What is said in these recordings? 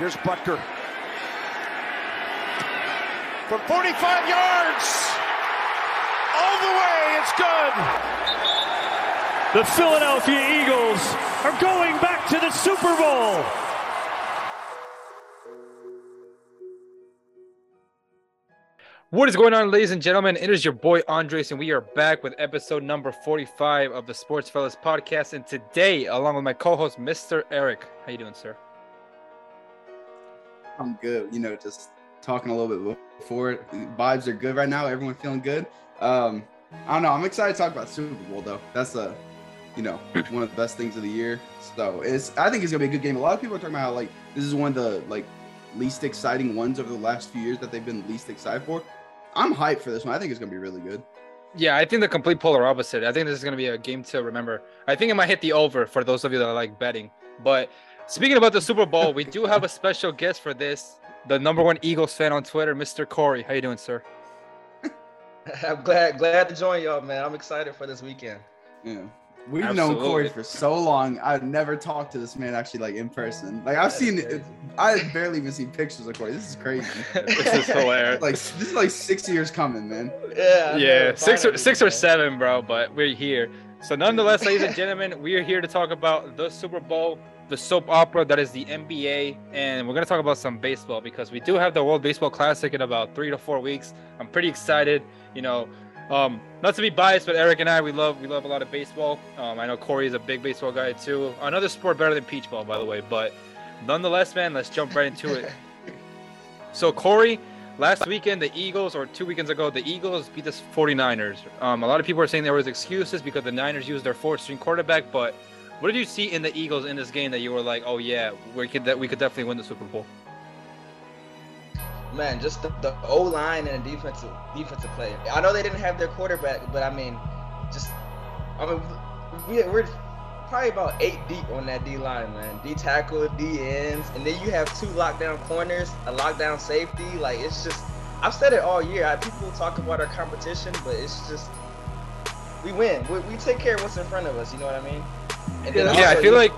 Here's Butker. From 45 yards. All the way. It's good. The Philadelphia Eagles are going back to the Super Bowl. What is going on, ladies and gentlemen? It is your boy Andres, and we are back with episode number 45 of the Sports Fellas podcast. And today, along with my co-host, Mr. Eric. How you doing, sir? I'm good. You know, just talking a little bit before. Vibes are good right now. Everyone feeling good. Um, I don't know. I'm excited to talk about Super Bowl though. That's a, you know, one of the best things of the year. So it's. I think it's gonna be a good game. A lot of people are talking about how like this is one of the like least exciting ones over the last few years that they've been least excited for. I'm hyped for this one. I think it's gonna be really good. Yeah, I think the complete polar opposite. I think this is going to be a game to remember. I think it might hit the over for those of you that like betting. But speaking about the Super Bowl, we do have a special guest for this. The number one Eagles fan on Twitter, Mr. Korey. How you doing, sir? I'm glad glad to join y'all, man. I'm excited for this weekend. Yeah. We've Absolutely. known Korey for so long. I've never talked to this man actually like in person. Like I've That seen is it. I barely even seen pictures of Korey. This is crazy. this is hilarious. like this is like six years coming, man. Yeah. Yeah, six or six or seven, bro. But we're here. So, nonetheless, ladies and gentlemen, we are here to talk about the Super Bowl, the soap opera that is the NBA, and we're gonna talk about some baseball because we do have the World Baseball Classic in about three to four weeks. I'm pretty excited. You know, um, not to be biased, but Eric and I, we love we love a lot of baseball. Um, I know Korey is a big baseball guy too. Another sport better than peach ball, by the way. But nonetheless, man, let's jump right into it. So Korey, last weekend the Eagles, or two weekends ago, the Eagles beat the 49ers. Um, a lot of people are saying there was excuses because the Niners used their fourth-string quarterback. But what did you see in the Eagles in this game that you were like, oh yeah, we could that we could definitely win the Super Bowl? Man, just the, the O line and the defensive defensive play. I know they didn't have their quarterback, but I mean, just I mean, we, we're probably about eight deep on that D line, man. D tackle, D ends, and then you have two lockdown corners, a lockdown safety. Like it's just, I've said it all year. I, people talk about our competition, but it's just we win. We, we take care of what's in front of us. You know what I mean? Then Yeah, I feel like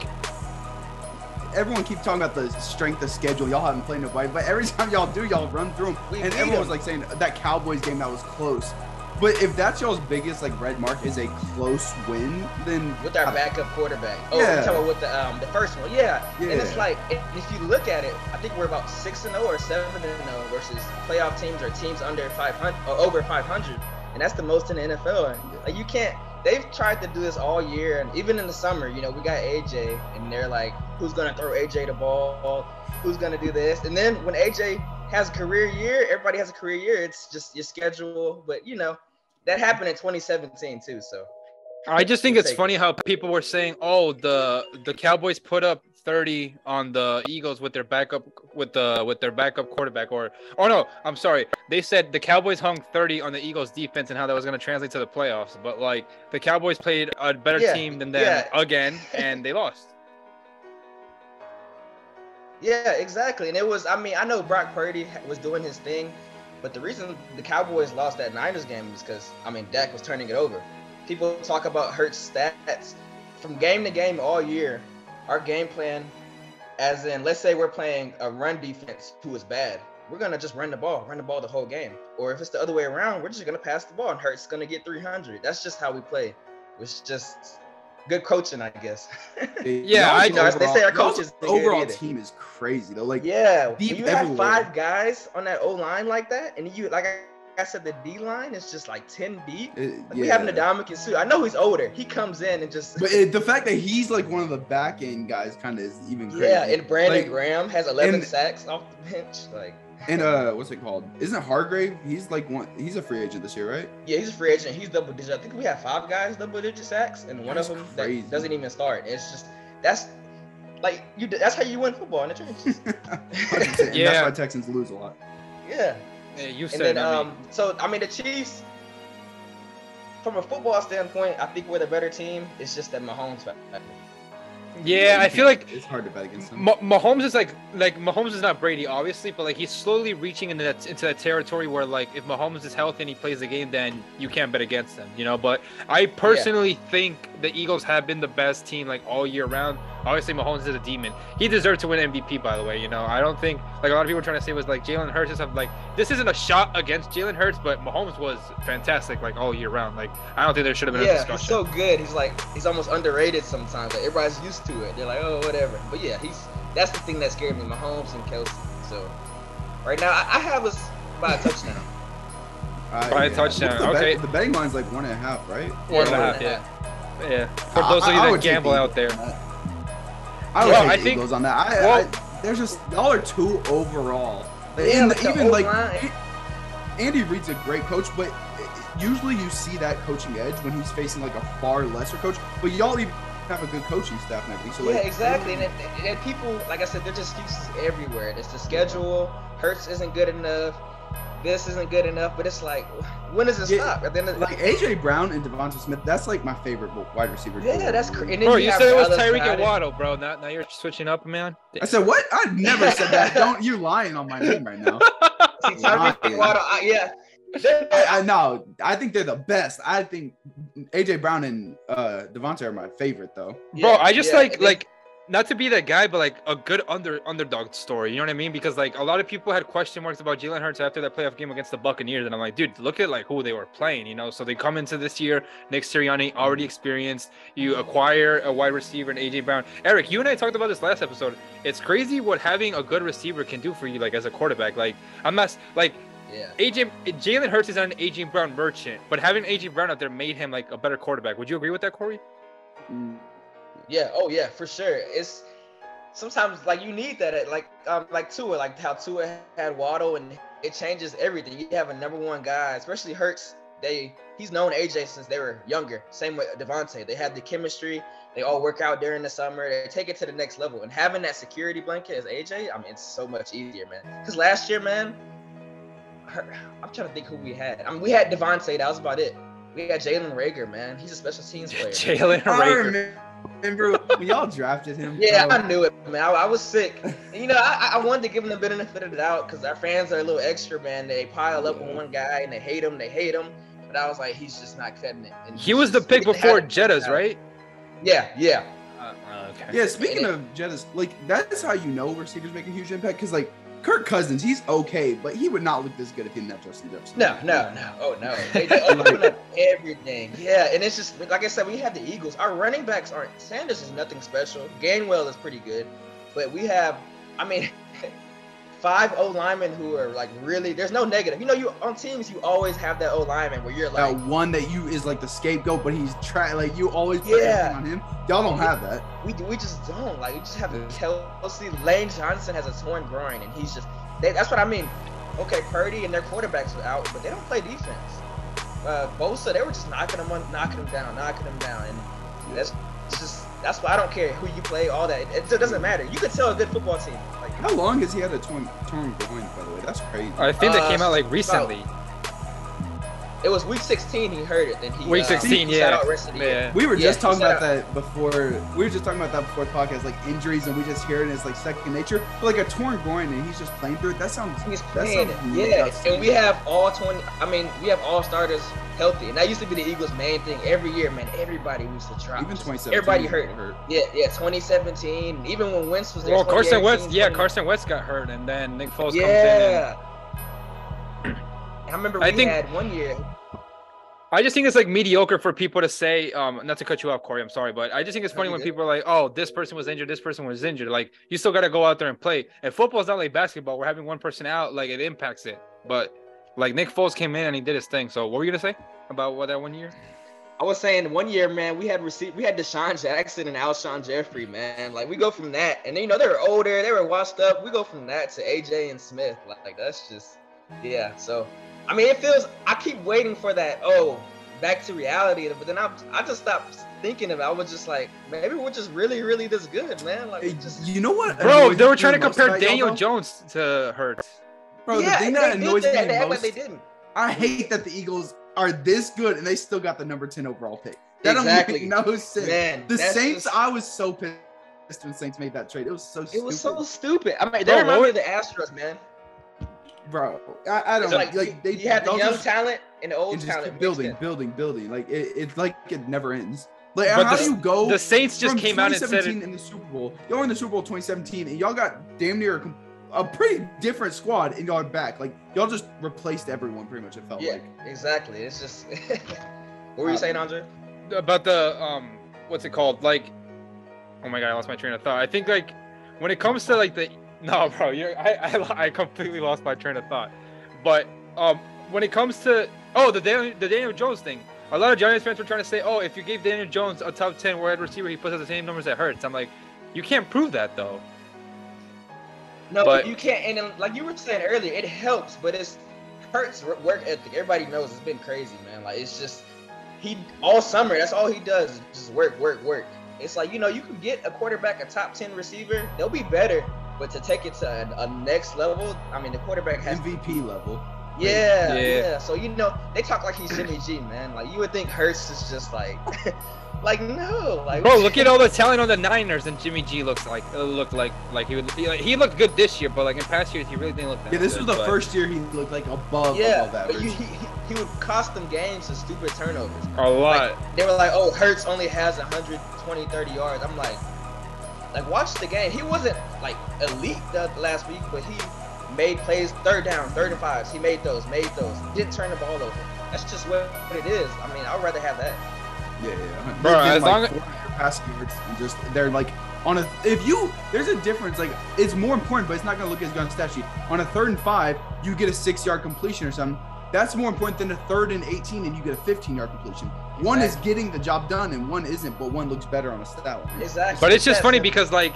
Everyone keeps talking about the strength of schedule. Y'all haven't played nobody, but every time y'all do, y'all run through them. We and everyone 'em. was like saying that Cowboys game that was close. But if that's y'all's biggest like red mark is a close win, then with our I- backup quarterback. Oh, Yeah. talking about with the um the first one, yeah. And it's like if if you look at it, I think we're about six and zero or seven and zero versus playoff teams or teams under 500 or over 500, and that's the most in the NFL. And like you can't. They've tried to do this all year, and even in the summer, you know, we got AJ, and they're like, who's gonna throw AJ the ball? Who's gonna do this? And then when AJ has a career year, everybody has a career year. It's just your schedule, but you know. That happened in 2017 too, so I just think it's funny how people were saying, "Oh, the the Cowboys put up 30 on the Eagles with their backup with the with their backup quarterback." Or, oh no, I'm sorry. They said the Cowboys hung 30 on the Eagles defense and how that was going to translate to the playoffs. But like the Cowboys played a better Yeah, team than them yeah. again, and they lost. Yeah, exactly. And it was, I mean, I know Brock Purdy was doing his thing, but the reason the Cowboys lost that Niners game is because, I mean, Dak was turning it over. People talk about Hurts stats from game to game all year. Our game plan, as in, let's say we're playing a run defense who is bad, we're gonna just run the ball, run the ball the whole game. Or if it's the other way around, we're just gonna pass the ball and Hurts gonna get 300. That's just how we play. It's just good coaching, I guess. Yeah, I- You know, as they say, our y'all's coaches are good overall either. team is crazy though. Like Yeah, when deep you have five guys on that O line like that, and you like I said, the D line is just like ten deep. it- Like we have yeah. Ndamukong Suh. I know he's older. He comes in and just But it, the fact that he's like one of the back end guys kind of is even crazy. yeah. And Brandon Like, Graham has eleven and- sacks off the bench. Like And uh, what's it called? Isn't it Hargrave? He's like one. He's a free agent this year, right? yeah, he's a free agent. He's double digit. I think we have five guys double digit sacks, and one That's of them crazy. that doesn't even start. It's just that's like you. That's how you win football in the trenches. 100%. And Yeah. That's why Texans lose a lot. yeah. Yeah, you And said then, it, not me. um, so I mean, the Chiefs, from a football standpoint, I think we're the better team. It's just that Mahomes factor. Yeah, you I feel like it's hard to bet against him. Mahomes is like like Mahomes is not Brady, obviously, but like he's slowly reaching into that into that territory where like if Mahomes is healthy and he plays the game, then you can't bet against him, you know. But I personally think the Eagles have been the best team like all year round. Obviously, Mahomes is a demon. He deserved to win MVP, by the way. You know, I don't think like a lot of people were trying to say was like Jalen Hurts and stuff. Like this isn't a shot against Jalen Hurts, but Mahomes was fantastic like all year round. Like I don't think there should have been a discussion. Yeah, he's so good. He's like he's almost underrated sometimes. Like everybody's used to it. They're like, oh, whatever. But yeah, he's that's the thing that scared me, Mahomes and Kelce. So right now, I, I have us by a touchdown. Uh, By a touchdown, What's the bet- okay. the betting line's like one and a half, right? One and Yeah, half, yeah. Yeah, for I- those of you I that would take the gamble out there. I would Well, take I the think- Eagles on that. I, well- I, there's just y'all are two overall. Like, Yeah, in like the- the even like O-line. Andy Reid's a great coach, but usually you see that coaching edge when he's facing like a far lesser coach. But y'all even have a good coaching staff and everything. So like, yeah, exactly. And, and, and people, like I said, they're just excuses everywhere. It's the schedule. Hurts isn't good enough. This isn't good enough. But it's like, when does it Yeah, stop? At the end of like AJ Brown and Devonta Smith, that's like my favorite wide receiver. yeah, that's crazy. And then Bro, you, you said it was other Tyreek and Waddle, bro. Now, now you're switching up, man. I said what? I never said that. Don't you lying on my name right now? See, Tyreek and Waddle, I, yeah. They're- I, I no, I think they're the best. I think AJ Brown and uh Devontae are my favorite though. bro, yeah, I just yeah, like they- like not to be that guy, but like a good under underdog story. You know what I mean? Because like a lot of people had question marks about Jalen Hurts after that playoff game against the Buccaneers, and I'm like, dude, look at like who they were playing. You know, so they come into this year, Nick Sirianni already experienced. You acquire a wide receiver and AJ Brown. Eric, you and I talked about this last episode. It's crazy what having a good receiver can do for you, like as a quarterback. Like I'm not like yeah. AJ Jalen Hurts is not an AJ Brown merchant, but having AJ Brown out there made him like a better quarterback. Would you agree with that, Korey? Yeah. Oh yeah, for sure. It's sometimes like you need that. At, like um like Tua, like how Tua had Waddle, and it changes everything. You have a number one guy, especially Hurts. They he's known AJ since they were younger. Same with Devontae. They have the chemistry. They all work out during the summer. They take it to the next level. And having that security blanket as AJ, I mean, it's so much easier, man. Because last year, man, her- I'm trying to think who we had. I mean, we had Devontae. That was about it. We had Jalen Reagor, man. He's a special teams player. Jalen Reagor. remember when y'all drafted him. Yeah, bro. I knew it, man. I, I was sick. And, you know, I, I wanted to give him the benefit of the doubt because our fans are a little extra, man. They pile up on one guy and they hate him, they hate him. But I was like, he's just not cutting it. And He was the pick before have. Jettas, right? Yeah, yeah. Uh, okay. Yeah, speaking of Jettis, like that's how you know receivers make a huge impact. Because like Kirk Cousins, he's okay, but he would not look this good if he didn't have Justin Jefferson. No, no, no. Oh no. They, they up everything. Yeah, and it's just like I said, we have the Eagles. Our running backs aren't Sanders is nothing special. Gainwell is pretty good. But we have I mean five O linemen who are like really there's no negative. You know, you on teams you always have that O lineman where you're like That one that you is like the scapegoat, but he's trying like you always put Yeah. on him. Y'all don't have that. we we just don't like we just have Yeah. Kelce Lane Johnson has a torn groin and he's just they, that's what I mean. Okay, Purdy and their quarterbacks are out, but they don't play defense. Uh, Bosa, they were just knocking him on, knocking him down, knocking him down, and that's just that's why I don't care who you play, all that. It, it doesn't matter. You could tell a good football team. Like How long has he had a torn torn groin? By the way, that's crazy. I think that Uh, came out like about- recently. It was week 16, he heard it, then he Week uh, 16, he sat yeah. out rest of the year. Yeah. We were Yeah, just talking about said- that before. We were just talking about that before the podcast, like injuries, and we just hear it and it's like second nature. But like a torn groin and he's just playing through it. That sounds. He's that playing it. Yeah, nuts. and we have all 20. I mean, we have all starters healthy, and that used to be the Eagles' main thing every year. Man, everybody used to try. even 2017. Everybody hurt. hurt. Yeah, yeah, 2017. Even when Wentz was there. Well, Carson 2018, Wentz, yeah, Carson Wentz got hurt, and then Nick Foles comes in. And Yeah. I remember we I think- had one year. I just think it's like mediocre for people to say, um, not to cut you off, Korey. I'm sorry, but I just think it's funny when good. people are like, "Oh, this person was injured, this person was injured." Like, you still got to go out there and play. And football's not like basketball. We're having one person out, like it impacts it. But like Nick Foles came in and he did his thing. So what were you gonna say about what that one year? I was saying one year, man, we had received, we had DeSean Jackson and Alshon Jeffery, man. Like we go from that, and then, you know they were older, they were washed up. We go from that to AJ and Smith. Like, like that's just, yeah. So, I mean, it feels. I keep waiting for that. Oh, back to reality. But then I, I just stopped thinking about. it. I was just like, maybe we're just really, really this good, man. Like, we just. You know what? Bro, they were trying to compare Daniel though? Jones to Hurts. Bro, yeah, the thing that they did annoys that. me They act most, like they didn't. I hate that the Eagles are this good and they still got the number 10 overall pick. That Exactly. don't make no sense. Man, the Saints, just- I was so pissed pissed when Saints made that trade. It was so. It was so stupid. stupid. I mean, they Bro, remind me of the Astros, man. Bro. I, I don't It's like, Like, they you had the they'll young just- talent and the old and just talent. keep mixed building, building, building. Like it, it's like it never ends. Like But how the- do you go? The Saints just came out and said it. in the Super Bowl. Y'all were in the Super Bowl 2017, and y'all got damn near a, a pretty different squad, and y'all are back. Like y'all just replaced everyone, pretty much. It felt Yeah, like. exactly. It's just. what were you Um, saying, Andre? about the um what's it called like oh my god i lost my train of thought i think like when it comes to like the no bro you're i i, I completely lost my train of thought but um when it comes to oh the daniel, the daniel jones thing a lot of giants fans were trying to say oh if you gave daniel jones a top 10 wide receiver he puts out the same numbers that hurts i'm like you can't prove that though No, but- you can't. And then, like you were saying earlier, it helps, but it's hurts work ethic. Everybody knows it's been crazy, man. Like it's just he all summer. That's all he does is just work, work, work. It's like you know you can get a quarterback, a top ten receiver. They'll be better, but to take it to a, a next level, I mean the quarterback has. MVP level. Yeah, Yeah. yeah, So you know they talk like he's Jimmy G, man. Like you would think Hurts is just like, like no, like bro look at all the talent on the niners and jimmy g looks like uh, looked like like he would he, like, he looked good this year but like in past years he really didn't look that Yeah, this good, was the but- first year he looked like above Yeah, above but average. you, he, he, he would cost them games to stupid turnovers. a lot They were like, oh, Hurts only has 120, 30 yards. I'm like, like watch the game. He wasn't like elite the last week, but he made plays third down, third and fives. He made those, made those. Didn't turn the ball over. That's just what it is. I mean, I'd rather have that. Yeah, yeah. Bro, They're as like, long as- 400 passing yards and just they're like on a if you there's a difference like it's more important but it's not gonna look as good on stat sheet on a third and five you get a six yard completion or something that's more important than a third and 18 and you get a 15 yard completion one is getting the job done and one isn't but one looks better on a stat Exactly. But it's just funny because like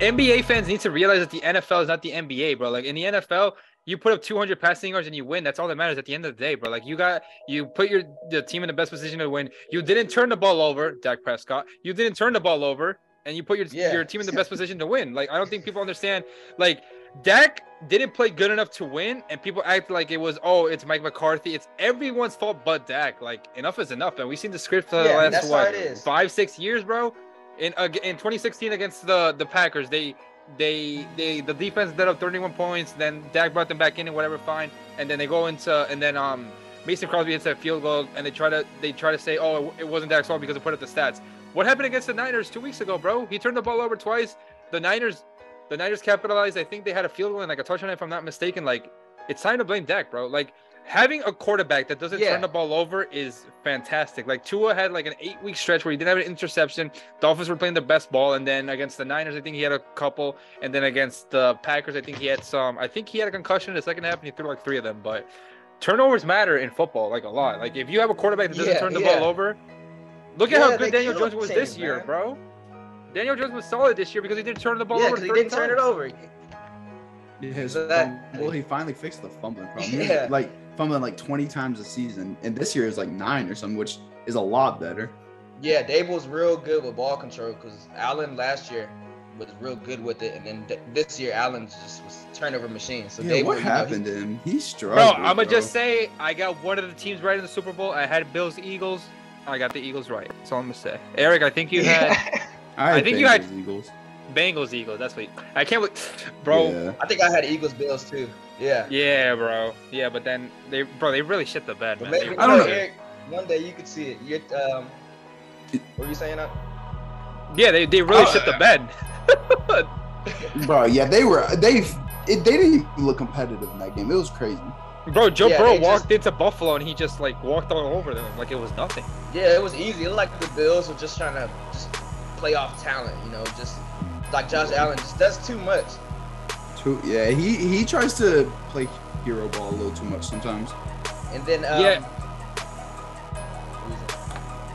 NBA fans need to realize that the NFL is not the NBA, bro. Like in the NFL, you put up 200 passing yards and you win. That's all that matters at the end of the day, bro. Like you got you put your the team in the best position to win. You didn't turn the ball over, Dak Prescott. You didn't turn the ball over, and you put your Yeah. your team in the best position to win. Like I don't think people understand. Like Dak didn't play good enough to win, and people act like it was oh it's Mike McCarthy. It's everyone's fault but Dak. Like enough is enough, man. We've seen the script for the Yeah, last what it five six years, bro in uh, in 2016 against the the Packers, they they they the defense ended up 31 points. Then Dak brought them back in and whatever, fine. And then they go into and then um Mason Crosby hits that field goal and they try to they try to say oh it wasn't Dak's fault because they put up the stats. What happened against the Niners two weeks ago, bro? He turned the ball over twice. The Niners the Niners capitalized. I think they had a field goal and like a touchdown if I'm not mistaken. Like it's time to blame Dak, bro. Like having a quarterback that doesn't Yeah. turn the ball over is fantastic. Like Tua had like an eight week stretch where he didn't have an interception. Dolphins were playing their best ball, and then against the Niners, I think he had a couple, and then against the Packers, I think he had some. I think he had a concussion in the second half, and he threw like three of them. But turnovers matter in football, like a lot. Like if you have a quarterback that doesn't Yeah, turn the yeah. ball over, look at how good Daniel Jones was this year, bro. Daniel Jones was solid this year because he didn't turn the ball yeah, over. because he didn't turn it over. Yeah, his Exactly. fumble, he finally fixed the fumbling problem. Yeah. like fumbling like 20 times a season, and this year is like nine or something, which is a lot better. Yeah, Dave was real good with ball control because Allen last year was real good with it, and then th- this year Allen just was turnover machine. So yeah, Dave, what you know, he- happened to him? He Bro, struggled. I'm gonna just say I got one of the teams right in the Super Bowl. I had Bills Eagles. I got the Eagles right. That's all I'm gonna say. Eric, I think you had I, I think you had- Bengals, Eagles. Bengals Eagles. That's what I can't believe, bro. Yeah. Yeah. I think I had Eagles Bills too. Yeah. Yeah, bro. Yeah, but then they, bro, they really shit the bed, man. maybe I don't know. Eric, one day you could see it. You're, um, what were you saying? Uh? Yeah, they, they really Oh, shit the bed. Bro, yeah, they were they it, they didn't even look competitive in that game. It was crazy. Bro, Joe Yeah, Burrow they walked into Buffalo and he just like walked all over them like it was nothing. Yeah, it was easy. It looked like the Bills were just trying to just play off talent, you know, just like Josh Allen just does too much. Too, yeah, he he tries to play hero ball a little too much sometimes. And then um, Yeah.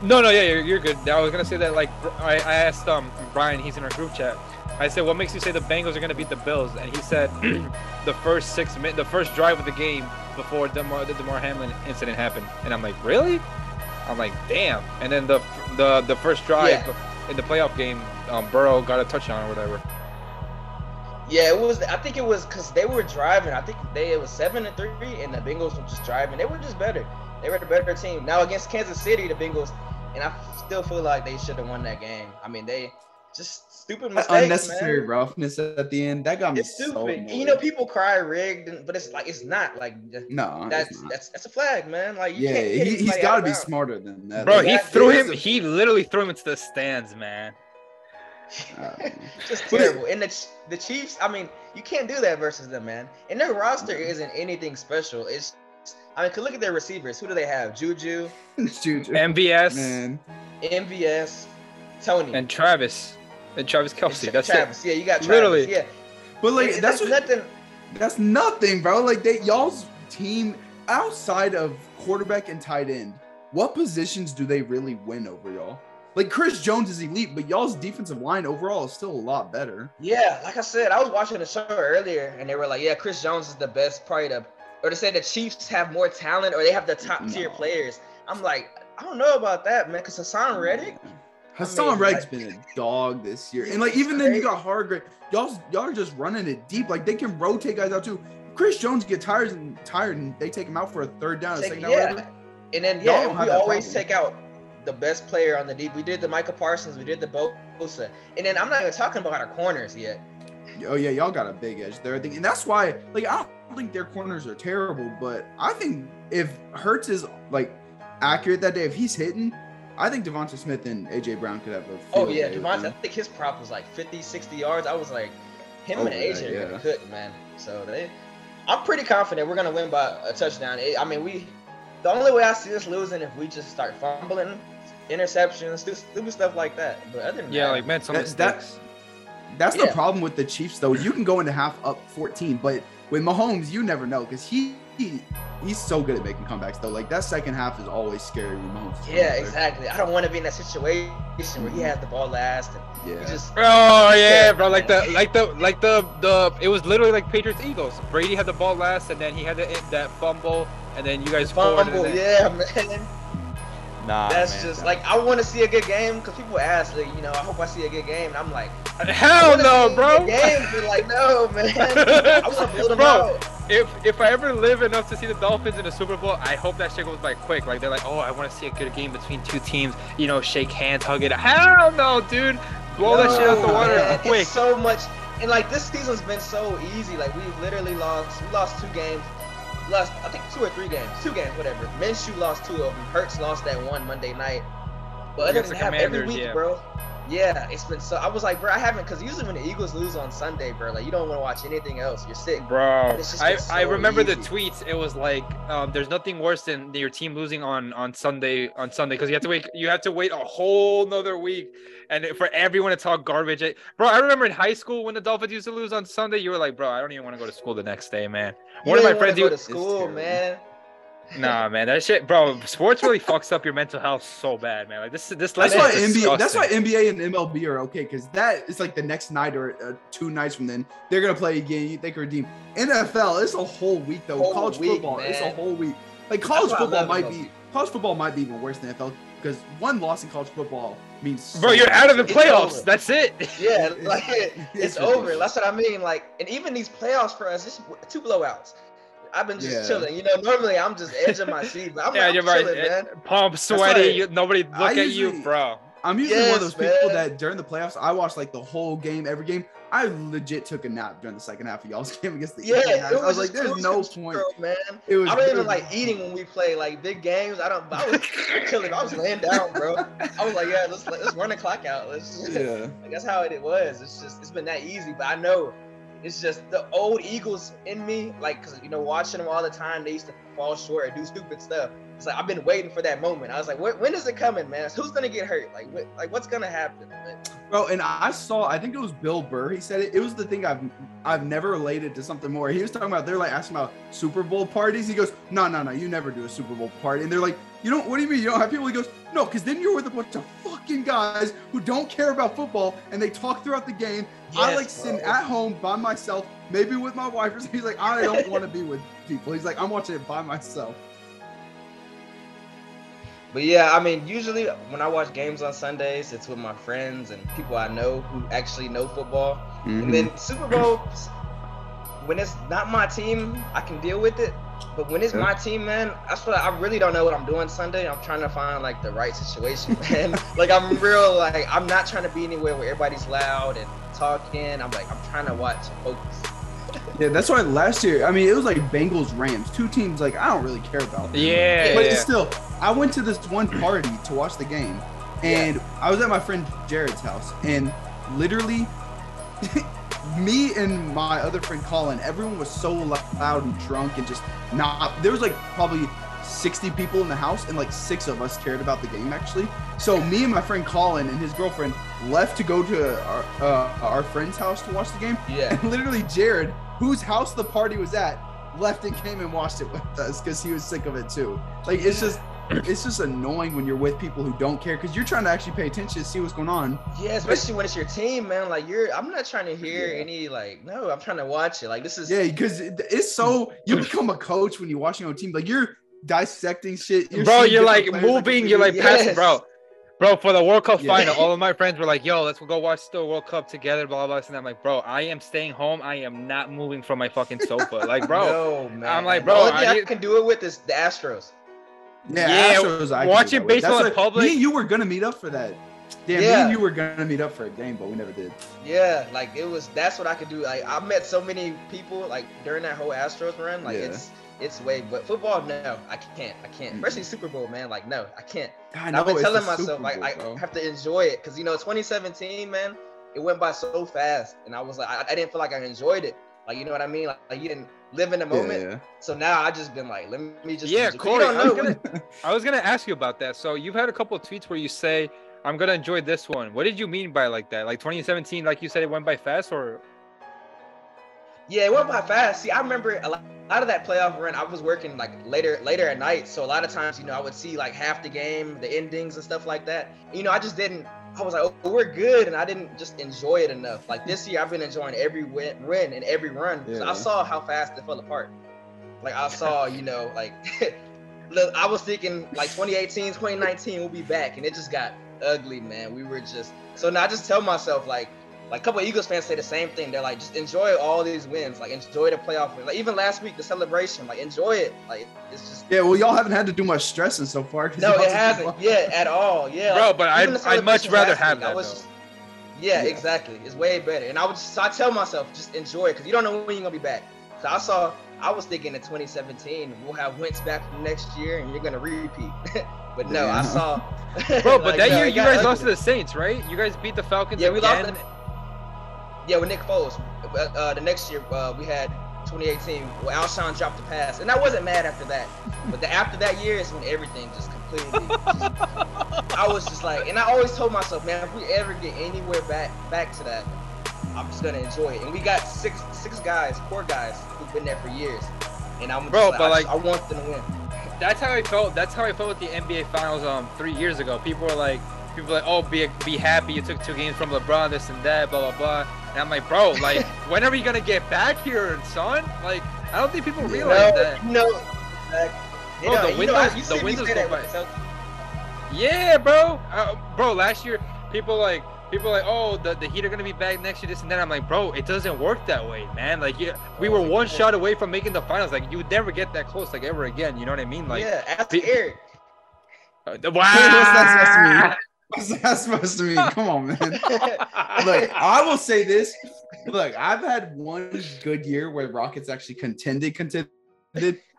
No, no, yeah, you're, you're good. I was gonna say that like I, I asked um Brian, he's in our group chat. I said, "What makes you say the Bengals are gonna beat the Bills?" And he said, "The first six min, the first drive of the game before Damar, the Damar Hamlin incident happened." And I'm like, "Really?" I'm like, "Damn!" And then the the the first drive Yeah. In the playoff game, um, Burrow got a touchdown or whatever. Yeah, it was. I think it was because they were driving. I think they it was seven and three, and the Bengals were just driving. They were just better. They were the better team. Now against Kansas City, the Bengals, and I still feel like they should have won that game. I mean, they just stupid mistakes, Unnecessary man. roughness at the end. That got me It's so stupid. annoyed. you know, people cry rigged, but it's like it's not like no, that's that's that's a flag, man. Like you yeah, can't hit he, has got to be bounds. smarter than that. Bro, Like, he that threw him. a- He literally threw him into the stands, man. just terrible. And the the Chiefs, I mean, you can't do that versus them, man. And their roster isn't anything special. It's I mean, look at their receivers. Who do they have? Juju, Juju, MVS man. MVS, Tony, and Travis and Travis Kelce. and That's Travis. Yeah, you got Travis. Literally. Yeah, But like It- that's that's what, nothing. that's nothing, bro. Like they y'all's team outside of quarterback and tight end, what positions do they really win over y'all? Like Chris Jones is elite, but y'all's defensive line overall is still a lot better. Yeah, like I said, I was watching the show earlier, and they were like, "Yeah, Chris Jones is the best, probably the," or to say the Chiefs have more talent, or they have the top tier No. players. I'm like, I don't know about that, man, because Hassan Reddick. Hassan I mean, Reddick's been a dog this year, and like even then you got Hargrave. Y'all y'all are just running it deep. Like they can rotate guys out too. Chris Jones get tired and tired, and they take him out for a third down, Take- second yeah, whatever. and then Y'all yeah, we always problem. take out the best player on the deep. We did the Michael Parsons, we did the Bosa, and then I'm not even talking about our corners yet. Oh yeah, y'all got a big edge there. I think, and that's why, like, I don't think their corners are terrible, but I think if Hurts is like accurate that day, if he's hitting, I think Devonta Smith and AJ Brown could have a. Oh yeah, Devonta. I think his prop was like 50, 60 yards. I was like, him and oh, AJ that, are yeah. gonna cook, man. So they, I'm pretty confident we're gonna win by a touchdown. It- I mean, we, the only way I see us losing if we just start fumbling, interceptions, stu- stupid stuff like that. But other than yeah, that, like mental That- that- mistakes. That's the problem with the Chiefs, though. You can go into half up 14, but with Mahomes, you never know because he, he he's so good at making comebacks, though. Like that second half is always scary when Mahomes. is yeah, out exactly. I don't want to be in that situation where he mm-hmm. has the ball last and Yeah. he just. Oh yeah, Yeah, bro. Like the like the like the the it was literally like Patriots Eagles. Brady had the ball last, and then he had the, that fumble, and then you guys scored. Fumble, and then- yeah, man. Nah, That's man. just like I want to see a good game because people ask, like, you know, I hope I see a good game. And I'm like, hell wanna no, see bro. good Games, but like, no, man. I want to build them Bro, out. If if I ever live enough to see the Dolphins in the Super Bowl, I hope that shit goes by quick. Like they're like, oh, I want to see a good game between two teams. You know, shake hands, hug it. Hell no, dude. Blow that shit out the water man, quick. It's so much, and like this season's been so easy. Like we've literally lost. We lost two games. Lost, I think two or three games. Two games, whatever. Minshew lost two of them. Hurts lost that one Monday night. But other than that, every week, yeah. bro. Yeah, it's been so. I was like, bro, I haven't, cause usually when the Eagles lose on Sunday, bro, like you don't want to watch anything else. You're sick. Bro, I, been I so remember the tweets. It was like, um, there's nothing worse than your team losing on on Sunday on Sunday because you have to wait. You have to wait a whole nother week, and for everyone to talk garbage. Bro, I remember in high school when the Dolphins used to lose on Sunday. You were like, bro, I don't even want to go to school the next day, man. You One of my friends, go you, to school, man. Nah, man, that shit, bro. Sports really fucks up your mental health so bad, man. Like this, this That's why is NBA. That's why. NBA and MLB are okay because that is like the next night or uh, two nights from then they're gonna play again. You think redeem. NFL, it's a whole week though. Whole college week, football, it's a whole week. Like college football might be college football might be even worse than NFL because one loss in college football means. Bro, so you're much. out of the playoffs. That's it. Yeah, It's- like it's, it's over. That's what I mean. Like, and even these playoffs for us, it's two blowouts. I've been just Yeah. chilling. You know, normally I'm just edging my seat, but I'm, yeah, I'm you're right. chilling, man. Pump, sweaty. why you, nobody look I at you, bro. I'm usually one of those Yes, people man. that during the playoffs I watch like the whole game, every game. I legit took a nap during the second half of y'all's game against the Yeah, Eagles. it I was was like, there's cruise no control, point. man. It was I don't even was- like eating when we play like big games. I don't. I was chilling. I was laying down, bro. I was like, yeah, let's let's run the clock out. Let's. Yeah. Like, that's how it was. It's just it's been that easy. But I know it's just the old Eagles in me, like because you know watching them all the time, they used to fall short and do stupid stuff. It's like I've been waiting for that moment. I was like, when, when is it coming, man? Who's gonna get hurt? Like, what, like what's gonna happen? Bro, and I saw, I think it was Bill Burr. He said it. It was the thing I've I've never related to something more. He was talking about they're like asking about Super Bowl parties. He goes, no, no, no, you never do a Super Bowl party. And they're like, you don't. What do you mean you don't have people? He goes, no, because then you're with a bunch of fucking guys who don't care about football and they talk throughout the game. I Yes, like sitting bro. at home by myself, maybe with my wife or something. He's like, I don't want to be with people. He's like, I'm watching it by myself. But yeah, I mean, usually when I watch games on Sundays, it's with my friends and people I know who actually know football. Mm-hmm. And then Super Bowl, when it's not my team, I can deal with it. But when it's Yeah. my team, man, that's what I really don't know what I'm doing Sunday. I'm trying to find like the right situation, man. like I'm real, like I'm not trying to be anywhere where everybody's loud and talking. I'm like I'm trying to watch and focus. Yeah, that's why last year, I mean, it was like Bengals Rams, two teams like I don't really care about. them. Yeah, But yeah. still, I went to this one party to watch the game, and I was at my friend Jared's house, and literally, me and my other friend Colin, everyone was so loud and drunk and just not. There was like probably 60 people in the house, and like six of us cared about the game actually. So me and my friend Colin and his girlfriend left to go to our uh, our friend's house to watch the game, Yeah. and literally Jared, whose house the party was at, left and came and watched it with us because he was sick of it too. Like it's just it's just annoying when you're with people who don't care because you're trying to actually pay attention to see what's going on. Yeah, especially when it's your team, man. Like you're, I'm not trying to hear Yeah. any like, no, I'm trying to watch it. Like this is, Yeah, because it's so you become a coach when you're watching your own team. Like you're dissecting shit. You're bro, you're like players that moving, you're like completely- passing, bro. Bro, for the World Cup Yeah. final, all of my friends were like, "Yo, let's go watch the World Cup together." Blah blah. blah. And I'm like, "Bro, I am staying home. I am not moving from my fucking sofa." Like, bro, no, man. I'm like, bro, only I need- can do it with is the Astros. Yeah, Yeah, Astros, I can do watching that baseball That's in what- public- Me and you were gonna meet up for that. Yeah, me and you were gonna meet up for a game, but we never did. Yeah, like it was. That's what I could do. Like I met so many people like during that whole Astros run. Like Yeah. it's it's way. But football, no, I can't. I can't. Especially Super Bowl, man. Like no, I can't. I And know I've been telling myself Super like Bowl, I have to enjoy it because you know 2017, man, it went by so fast, and I was like, I, I didn't feel like I enjoyed it. Like you know what I mean? Like, like you didn't live in the moment. yeah. So now I just been like, let me just Yeah, enjoy- Korey, You I was know. gonna- I was gonna ask you about that. So you've had a couple of tweets where you say, "I'm gonna enjoy this one." What did you mean by like that? Like 2017, like you said, it went by fast, or Yeah, it went by fast. See, I remember a lot, a lot of that playoff run. I was working like later, later at night, so a lot of times, you know, I would see like half the game, the endings and stuff like that. You know, I just didn't. I was like, oh, we're good, and I didn't just enjoy it enough. Like this year, I've been enjoying every win, win and every run. So I saw how fast it fell apart. Like I saw, you know, like look, I was thinking like 2018, 2019 we'll be back, and it just got ugly, man. We were just so now I just tell myself like like a couple of Eagles fans say the same thing. They're like, just enjoy all these wins, like enjoy the playoff win. Like even last week, the celebration, like enjoy it. Like it's just Yeah, well, y'all haven't had to do much stressing so far. no, it hasn't yet at all. Yeah, Bro, like, but even I'd- I'd much rather have week, that, was though. just- yeah, Yeah. exactly. It's way better. And I would just, so I tell myself, just enjoy it because you don't know when you're gonna be back. So I saw, I was thinking in 2017 we'll have Wentz back from next year and you're gonna repeat. but no, I saw. bro, but like, that no, year you guys ugly. lost to the Saints, right? You guys beat the Falcons Yeah, we lost. again. The, yeah, with Nick Foles. Uh, uh, the next year uh, we had 2018. Well, Alshon dropped the pass, and I wasn't mad after that. But the, after that year is when everything just completely. just- I was just like, and I always told myself, man, if we ever get anywhere back back to that, I'm just gonna enjoy it. And we got six six guys, core guys who've been there for years, and I'm Bro, just but, I, like- I want them to win. That's how I felt. That's how I felt with the NBA Finals um three years ago. People were like, people were like, oh, be be happy. You took two games from LeBron, this and that, blah blah blah. And I'm like, bro, like, when are we gonna get back here, and son? Like, I don't think people realize no, that. no. Exactly. You Bro, know, the you know, windows- the windows say go by. with. Yeah, bro. Uh, bro, last year people like people like, oh, the, the Heat are gonna be back next year, this and that. I'm like, bro, it doesn't work that way, man. Like, yeah, we were one shot away from making the finals. Like, you would never get that close, like ever again. You know what I mean? Like, yeah, ask Eric. uh, wow. What's that supposed to mean? Come on, man. Look, I will say this. Look, I've had one good year where Rockets actually contended, contended.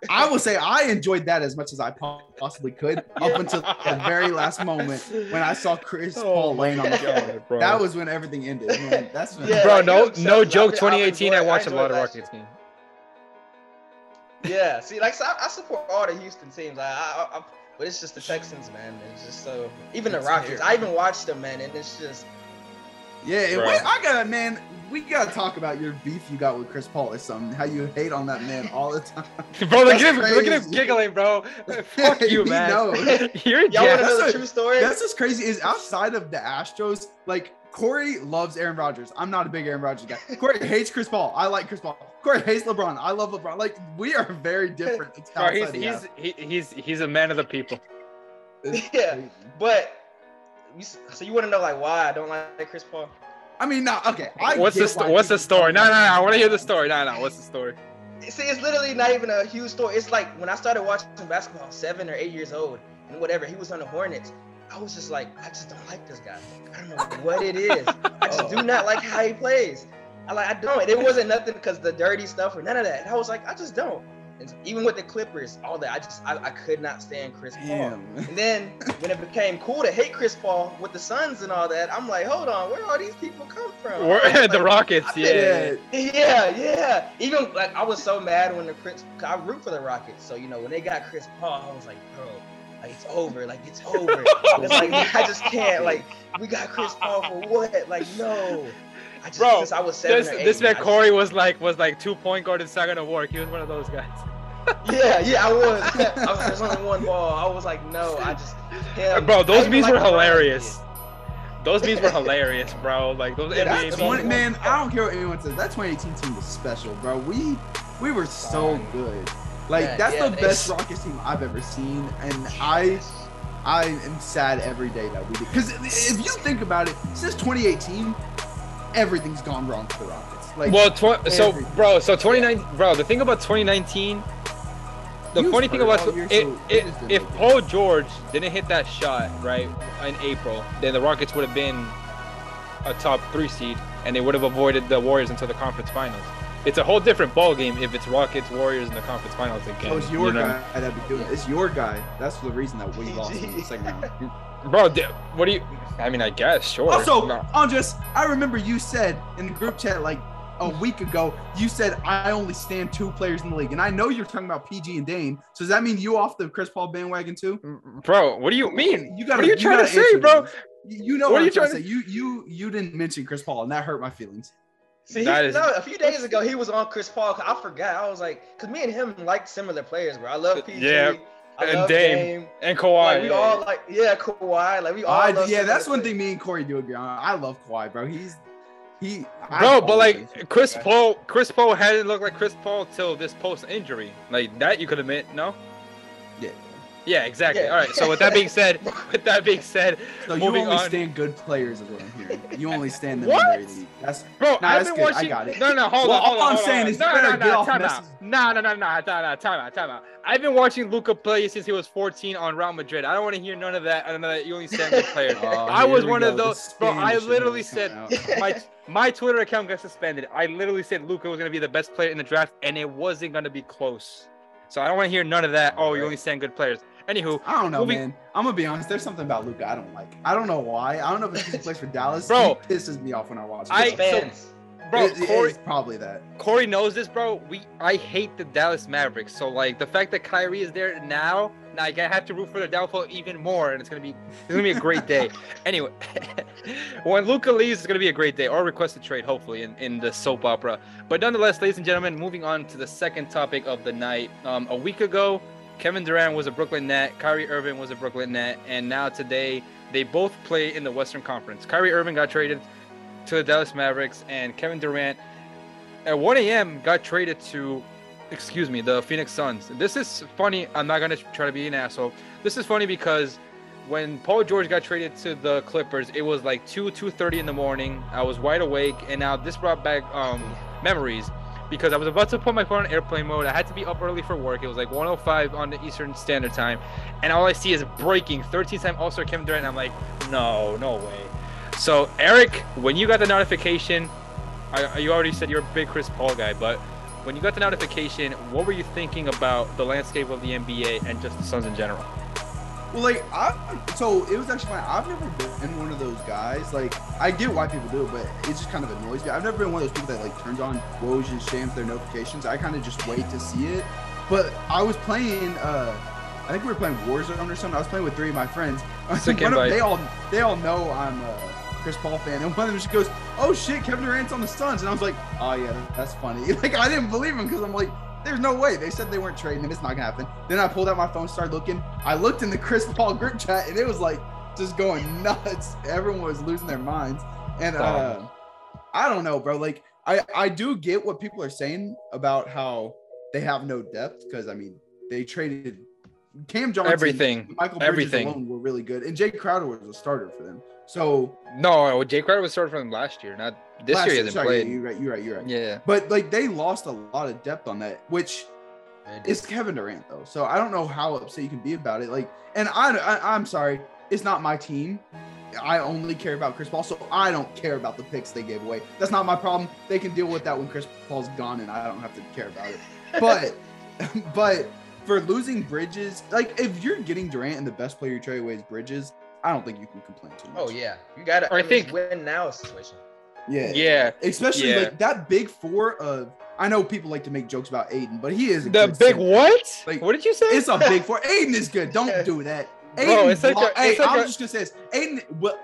I will say I enjoyed that as much as I possibly could up until the very last moment when I saw Chris oh Paul laying on the floor. Oh. That was when everything ended. Man, that's when Yeah. bro, like, no, no Celtics, joke. I've- I've 2018, I enjoyed- I watched a lot of Rockets games. Yeah, see, like so I, I support all the Houston teams. I, I, I, but it's just the Texans, man. It's just so. Even the It's Rockets, terrible. I even watched them, man, and it's just. Yeah, and Bro. I gotta man. We gotta talk about your beef you got with Chris Paul or something. How you hate on that man all the time. Bro, look at him, look at him giggling, bro. Fuck you, We man. know. You're Y'all want to yeah. know the true story? That's what's crazy is outside of the Astros, like Korey loves Aaron Rodgers. I'm not a big Aaron Rodgers guy. Korey hates Chris Paul. I like Chris Paul. Korey hates LeBron. I love LeBron. Like we are very different. Bro, he's he's he, he's he's a man of the people. Yeah. But. You, so you want to know like why I don't like Chris Paul? I mean, no, okay. I what's the sto- what's the story? No, no, no. I want to hear the story. No, no. What's the story? See, it's literally not even a huge story. It's like when I started watching basketball, seven or eight years old, and whatever, he was on the Hornets. I was just like, I just don't like this guy. I don't know what it is. I just oh. do not like how he plays. I like, I don't. It wasn't nothing because the dirty stuff or none of that. I was like, I just don't. And even with the Clippers, all that, I just, I, I could not stand Chris Paul. Damn. And then when it became cool to hate Chris Paul with the Suns and all that, I'm like, hold on, where all these people come from? We're- I was the Rockets, yeah. yeah, yeah. Even like I was so mad when the Chris, I root for the Rockets. So you know when they got Chris Paul, I was like, bro, like it's over, like it's over. it's like I just can't. Like we got Chris Paul for what? Like no. I just Bro, since I was seven This or eight, this man just- Korey was like was like two point guard. It's not gonna work. He was one of those guys. Yeah, yeah, I was. I was there's only one ball. I was like, no, I just. Him. bro, those memes like were hilarious. Those memes were hilarious, bro. Like those Yeah, NBA that's memes. Twenty- one- man, I don't care what anyone says. That 2018 team was special, bro. We we were so good. Like that's yeah, the best Rockets team I've ever seen, and I I am sad every day that we did. Because if you think about it, since 2018, everything's gone wrong for the Rockets. Like, Well, tw- so bro, so 2019, bro. The thing about 2019, the He funny thing about all year, it, so it, he if make it. Paul George didn't hit that shot right in April, then the Rockets would have been a top three seed, and they would have avoided the Warriors until the conference finals. It's a whole different ball game if it's Rockets Warriors in the conference finals again. oh, it's your you know? guy that be doing it. It's your guy. That's the reason that we lost in the second round. bro. di- What do you? I mean, I guess sure. Also, No. Andres, I remember you said in the group chat like a week ago, you said I only stand two players in the league, and I know you're talking about PG and Dame. So does that mean you off the Chris Paul bandwagon too? bro, what do you mean? You gotta, what are you trying to say, bro? me. You you know What what, are I'm you trying to trying say. You you you didn't mention Chris Paul, and that hurt my feelings. See, he, That is- no, a few days ago he was on Chris Paul. I forgot. I was like, cause me and him like similar players, bro. I love PG. Yeah, I and love Dame. Dame. And Kawhi. Like we all like, yeah, Kawhi. Like we all. I, love yeah, that's one players. thing me and Korey do agree on. I love Kawhi, bro. He's he. I Bro, but like think- Chris Paul, Chris Paul hadn't looked like Chris Paul till this post injury. Like that, you could admit, no? yeah. Yeah, exactly. Yeah. All right. So with that being said, with that being said, So you moving only on. stand good players, is what I'm hearing. You only stand the What? minority league. That's bro, Nah, I've that's been good. I got it. No, no, hold Well, on, hold all on. I'm hold saying on. is no, you no, no, get no, off time out. Messi's- No, no, no, no, no, no, time out, time out. I've been watching Luka play since he was 14 on Real Madrid. I don't want to hear none of that. I don't know that. You only stand good players. Oh, I was one go. of those, bro. I literally said my my Twitter account got suspended. I literally said Luka was gonna be the best player in the draft, and it wasn't gonna be close. So I don't want to hear none of that. Oh, you only stand good players. Anywho, I don't know, Moving- man. I'm gonna be honest. There's something about Luka I don't like. I don't know why. I don't know if it's because he plays for Dallas. Bro, he pisses me off when I watch. him. I- It's fans. bro, It- it Korey, is probably that. Korey knows this, bro. We I hate the Dallas Mavericks. So like the fact that Kyrie is there now, like I have to root for the downfall even more, and it's gonna be it's gonna be a great day. anyway, when Luka leaves, it's gonna be a great day, or request a trade, hopefully, in, in the soap opera. But nonetheless, ladies and gentlemen, moving on to the second topic of the night. Um, a week ago, Kevin Durant was a Brooklyn Net, Kyrie Irving was a Brooklyn Net, and now today they both play in the Western Conference. Kyrie Irving got traded to the Dallas Mavericks, and Kevin Durant at 1 a.m. got traded to, excuse me, the Phoenix Suns. This is funny. I'm not gonna try to be an asshole. This is funny because when Paul George got traded to the Clippers, it was like 2 2:30 in the morning. I was wide awake, and now this brought back um memories because I was about to put my phone on airplane mode. I had to be up early for work. It was like 105 on the Eastern Standard Time, and all I see is breaking 13-time All-Star Kevin Durant. And I'm like, no, no way. So Eric, when you got the notification, I, you already said you're a big Chris Paul guy, but when you got the notification, what were you thinking about the landscape of the NBA and just the Suns in general? Well, like I, so it was actually fine. I've never been one of those guys. Like I get why people do it, but it just kind of annoys me. I've never been one of those people that like turns on Woj and Shams their notifications. I kind of just wait to see it. But I was playing. uh I think we were playing Warzone or something. I was playing with three of my friends. Sick One of- invite. they all they all know I'm a Chris Paul fan, and one of them just goes, "Oh shit, Kevin Durant's on the Suns," and I was like, "Oh yeah, that's funny." Like I didn't believe him because I'm like, there's no way. They said they weren't trading him. It's not gonna happen. Then I pulled out my phone, started looking. I looked in the Chris Paul group chat, and it was like just going nuts. Everyone was losing their minds. And uh, I don't know, bro. Like I I do get what people are saying about how they have no depth because I mean they traded Cam Johnson, Everything. Mikal Bridges Everything. alone were really good, and Jae Crowder was a starter for them. So No, Jae Crowder was started from last year, not this year. He hasn't sorry, played. You're right. You're right. You're right. Yeah. But like they lost a lot of depth on that, which They is Kevin Durant though. So I don't know how upset you can be about it. Like, and I, I I'm sorry, it's not my team. I only care about Chris Paul, so I don't care about the picks they gave away. That's not my problem. They can deal with that when Chris Paul's gone, and I don't have to care about it. But, but for losing Bridges, like if you're getting Durant and the best player you trade away is Bridges, I don't think you can complain too oh, much. Oh yeah, you got to. I I, mean, think- it's win now situation. yeah, Yeah. Especially Yeah. like that big four of. I know people like to make jokes about Ayton, but he is a The good big center. what? Like, what did you say? It's a big four. Ayton is good. Don't do that. Bro, it's like block- a- hey, like I'm a- just gonna say this. Ayton, well,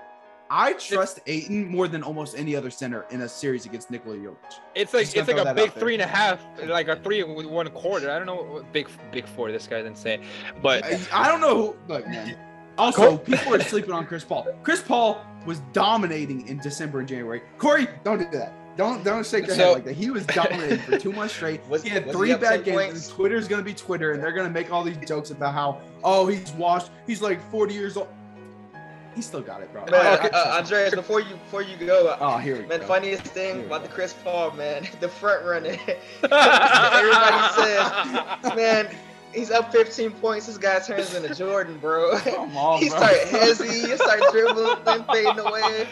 I trust Ayton more than almost any other center in a series against Nikola Jokic. It's like it's like a big three and a half, like a three with one quarter. I don't know what big big four. This guy's insane, but I, I don't know. Who, look, man. Also, people are sleeping on Chris Paul. Chris Paul was dominating in December and January. Korey, don't do that. Don't don't shake your So- head like that. He was dominating for two months straight. Was- he had three he bad games. points? And Twitter's gonna be Twitter, and they're gonna make all these jokes about how oh he's washed. He's like 40 years old. He still got it, bro. Man, I- uh, Andres, before you before you go, Oh, here we man, go. funniest thing Here about the. Chris Paul man, the front running. Everybody says, man, he's up 15 points. This guy turns into Jordan, bro. Come on, he bro. start hezzy, he start dribbling, then fading away.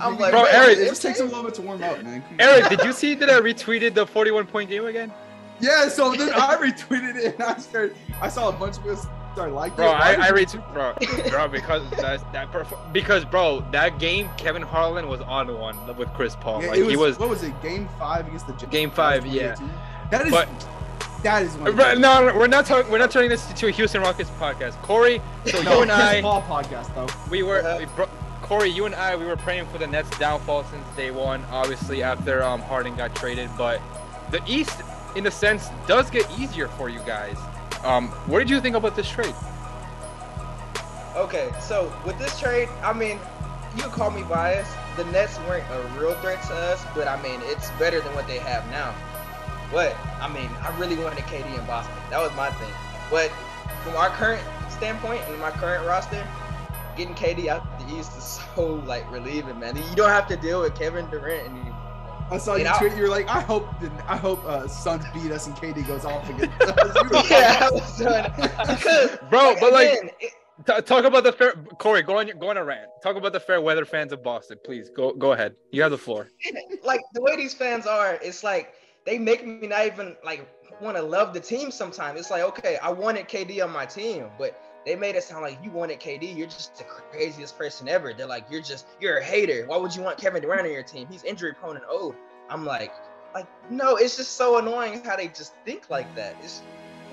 I'm like, Bro, Eric, it just takes a little bit to warm up, man. Come on. Eric, did you see that I retweeted the 41 point game again? Yeah, so then I retweeted it and I started. I saw a bunch of us start liking Bro, it. Why I, I did read, bro, bro, because that's that perf- because bro, that game Kevin Harlan was on one with Chris Paul. Yeah, like it he was What was it? Game five against the Jazz. Game five, yeah. That is. But- that is one. of Right, no, no, we're not talking. We're not turning this to a Houston Rockets podcast. Korey, so no, you and I, Paul podcast though. we were, Uh, we bro- Korey, you and I, we were praying for the Nets' downfall since day one. Obviously, after um, Harden got traded, but the East, in a sense, does get easier for you guys. Um, what did you think about this trade? Okay, so with this trade, I mean, you call me biased. The Nets weren't a real threat to us, but I mean, it's better than what they have now. But I mean, I really wanted KD in Boston. That was my thing. But from our current standpoint and my current roster, getting KD out the East is so like relieving, man. You don't have to deal with Kevin Durant anymore. I saw you tweet. You were like, I hope, the, I hope uh, Suns beat us and KD goes off again. Yeah, I was doing because, Bro, but like, again, it- T- talk about the fair. Korey, go on. your- Go on a rant. Talk about the fair weather fans of Boston, please. Go. Go ahead. You have the floor. like the way these fans are, it's like they make me not even like want to love the team sometimes. It's like, okay, I wanted KD on my team, but they made it sound like you wanted KD. You're just the craziest person ever. They're like, you're just you're a hater. Why would you want Kevin Durant on your team? He's injury prone and old. I'm like, like no, it's just so annoying how they just think like that. It's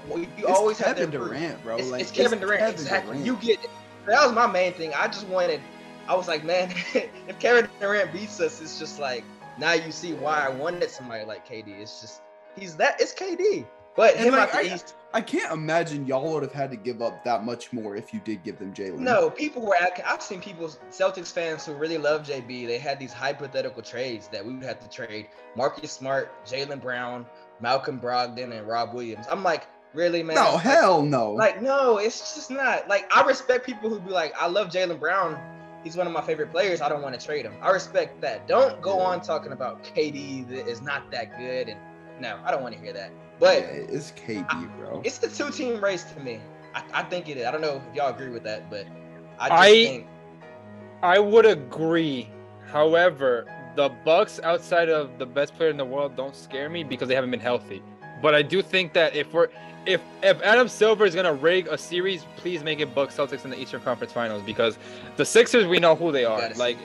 you It's always have Kevin to improve. Durant, bro. It's, like, it's Kevin Durant. Kevin exactly. Durant. You get it. That was my main thing. I just wanted. I was like, man, if Kevin Durant beats us, it's just like now you see why I wanted somebody like KD. It's just he's that. It's KD. But And, him like, out the I- East. I can't imagine y'all would have had to give up that much more if you did give them Jaylen. No, people were. I've seen people, Celtics fans who really love JB. They had these hypothetical trades that we would have to trade Marcus Smart, Jaylen Brown, Malcolm Brogdon, and Rob Williams. I'm like, really, man? no, Like, hell no. Like, no, it's just not. Like, I respect people who be like, I love Jaylen Brown. He's one of my favorite players. I don't want to trade him. I respect that. Don't go on talking about KD that is not that good. And no, I don't want to hear that. But yeah, it's KD, bro. it's the two team race to me. I, I think it is. I don't know if y'all agree with that, but I just I- think I would agree. However, the Bucks outside of the best player in the world don't scare me because they haven't been healthy. But I do think that if we're if if Adam Silver is gonna rig a series, please make it Bucks Celtics in the Eastern Conference Finals because the Sixers we know who they are. Like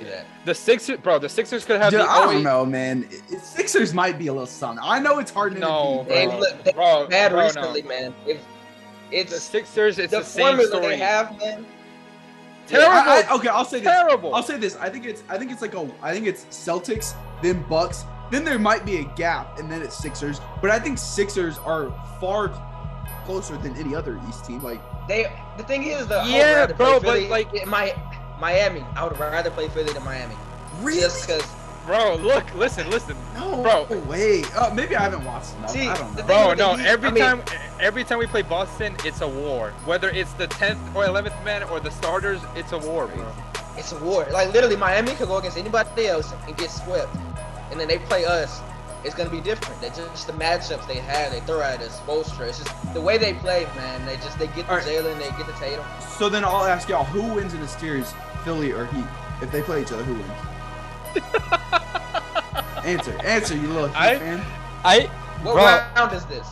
the Sixers, bro, the Sixers could have Dude, the I don't know, man. It- it- Sixers might be a little sun. I know it's hard to No, They bro. look they bro, bad bro, no. recently, man. If The it's Sixers, it's the, the, same formula story. they have, man. Terrible, I, I, okay, I'll say this. terrible. I'll say this. I think it's I think it's like a I think it's Celtics, then Bucks, then there might be a gap, and then it's Sixers. But I think Sixers are far closer than any other East team. Like They the thing is though, Yeah, bro, but, like- my Miami, I would rather play Philly than Miami. really? Just because bro, look, listen, listen. no, bro. Wait, uh, maybe I haven't watched enough. See, I don't know. Bro, no. Heat, Every I mean- time, every time we play Boston, it's a war. Whether it's the tenth or eleventh man or the starters, it's a war, bro. it's a war. Like literally, Miami could go against anybody else and get swept, and then they play us. It's gonna be different. They just the matchups they have, they throw at us, Spoelstra. It's just the way they play, man. They just they get the All right. Jaylen, they get the Tatum. So then I'll ask y'all, who wins in a series, Philly or Heat? If they play each other, who wins? answer, answer, you little Heat I- fan. I What Bro. round is this?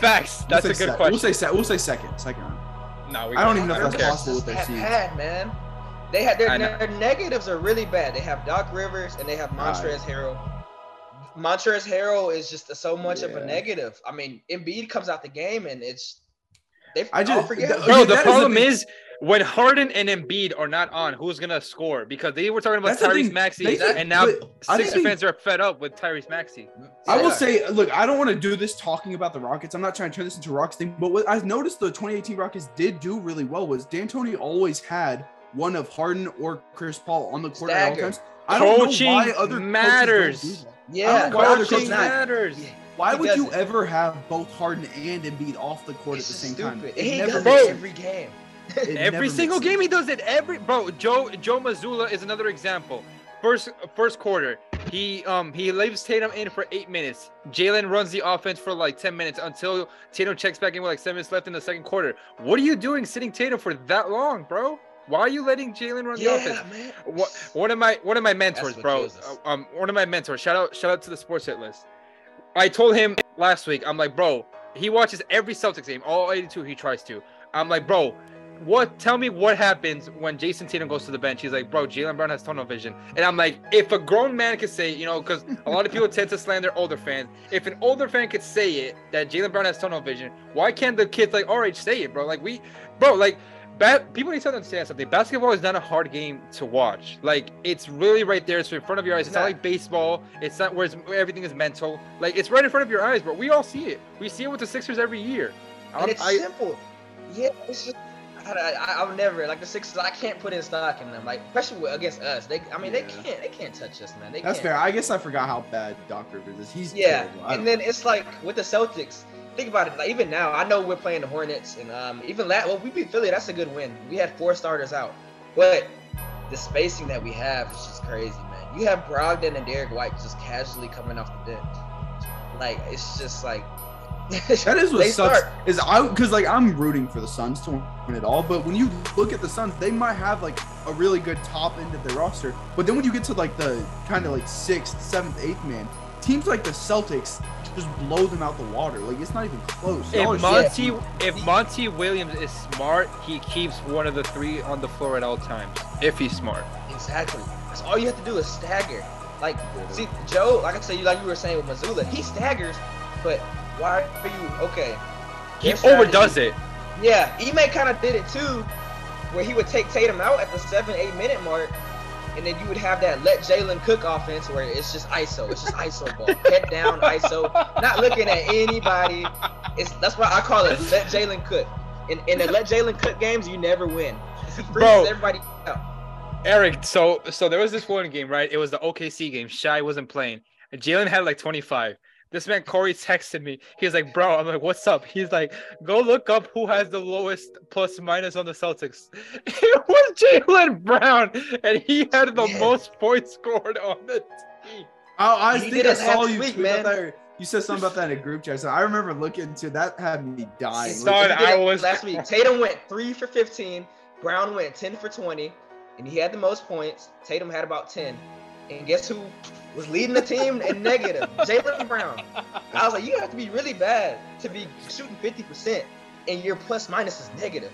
facts. We'll That's say a good sec- question. We'll say se- we'll say second, second round. no, we I don't even know if that's care. possible with their It's seeds. bad, man. They had their, their negatives are really bad. They have Doc Rivers and they have Montrezl Harrell. Montrezl Harrell is just so much of a negative. I mean, Embiid comes out the game and it's they I I just- just forget. the- Bro, Okay, the that is the problem thing. is when Harden and Embiid are not on, who's gonna score? Because they were talking about That's Tyrese thing. Maxey, They and now but I Sixer fans are fed up with Tyrese Maxey. I will Yeah. say, look, I don't want to do this talking about the Rockets. I'm not trying to turn this into a Rockets thing, but what I've noticed the 2018 Rockets did do really well was D'Antoni always had one of Harden or Chris Paul on the court at all times. I don't Coaching know why other matters. Coaches don't that. yeah, I don't know why other Coaching not. matters. Yeah, Why He would you doesn't. ever have both Harden and Embiid off the court it's at the just same time? stupid. It He never does Bro. it every game. It Every makes single sense. game he does it. Every bro, Joe Joe Mazzulla is another example. First first quarter, he um he leaves Tatum in for eight minutes. Jaylen runs the offense for like ten minutes until Tatum checks back in with like seven minutes left in the second quarter. What are you doing sitting Tatum for that long, bro? Why are you letting Jaylen run the yeah, offense? man. What, one of my one of my mentors, bro. uh, Um, one of my mentors. Shout out, shout out to the sports hit list. I told him last week. I'm like, bro. He watches every Celtics game, all 82. He tries to. I'm like, bro. What? Tell me what happens when Jayson Tatum goes to the bench. He's like, bro, Jaylen Brown has tunnel vision, and I'm like, if a grown man could say, you know, because a lot of people tend to slander older fans. If an older fan could say it that Jaylen Brown has tunnel vision, why can't the kids like our age say it, bro? Like we, bro, like Ba- people need to understand something. Basketball is not a hard game to watch. Like it's really right there. It's in front of your eyes. It's not Nah. like baseball. It's not where, it's, where everything is mental. Like it's right in front of your eyes, bro. We all see it. We see it with the Sixers every year. I And it's I- simple. Yeah, it's just I, I, I'll never like the Sixers. I can't put in stock in them, like especially against us. They, I mean, they can't, they can't touch us, man. They That's can't. fair. I guess I forgot how bad Doc Rivers is. He's Yeah, terrible. And don't- then it's like with the Celtics. Think about it. Like even now, I know we're playing the Hornets, and um, even that. Well, we beat Philly. That's a good win. We had four starters out, but the spacing that we have is just crazy, man. You have Brogdon and Derrick White just casually coming off the bench. Like it's just like That is what sucks. start- Is I because like I'm rooting for the Suns to win it all, but when you look at the Suns, they might have like a really good top end of their roster. But then when you get to like the kind of like sixth, seventh, eighth man, teams like the Celtics just blow them out the water. Like it's not even close. If shit. Monty if Monty Williams is smart, he keeps one of the three on the floor at all times. If he's smart. Exactly. That's all you have to do is stagger. Like, see, Joe, like I said, you like you were saying with Mazzulla, he staggers, but why are you okay? He overdoes it. Yeah, Ime kind of did it too, where he would take Tatum out at the seven, eight minute mark, and then you would have that let Jaylen cook offense where it's just ISO, it's just ISO ball, head down ISO, not looking at anybody. It's that's why I call it let Jaylen cook. In in the let Jaylen cook games, you never win. He Bro. everybody out. Eric, so so there was this one game, right? It was the OKC game. Shai wasn't playing. And Jaylen had like 25. This man Korey texted me. He's like, "Bro," I'm like, "What's up?" He's like, "Go look up who has the lowest plus minus on the Celtics." It was Jaylen Brown, and he had the Yeah. most points scored on the team. Oh, I He think did I saw you week, tweet man. that. You said something about that in a group chat. So I remember looking into that. Had me dying. He Son, I it was- last week. Tatum went three for 15. Brown went 10 for 20, and he had the most points. Tatum had about 10. And guess who was leading the team in negative? Jaylen Brown. I was like, you have to be really bad to be shooting 50%, and your plus minus is negative.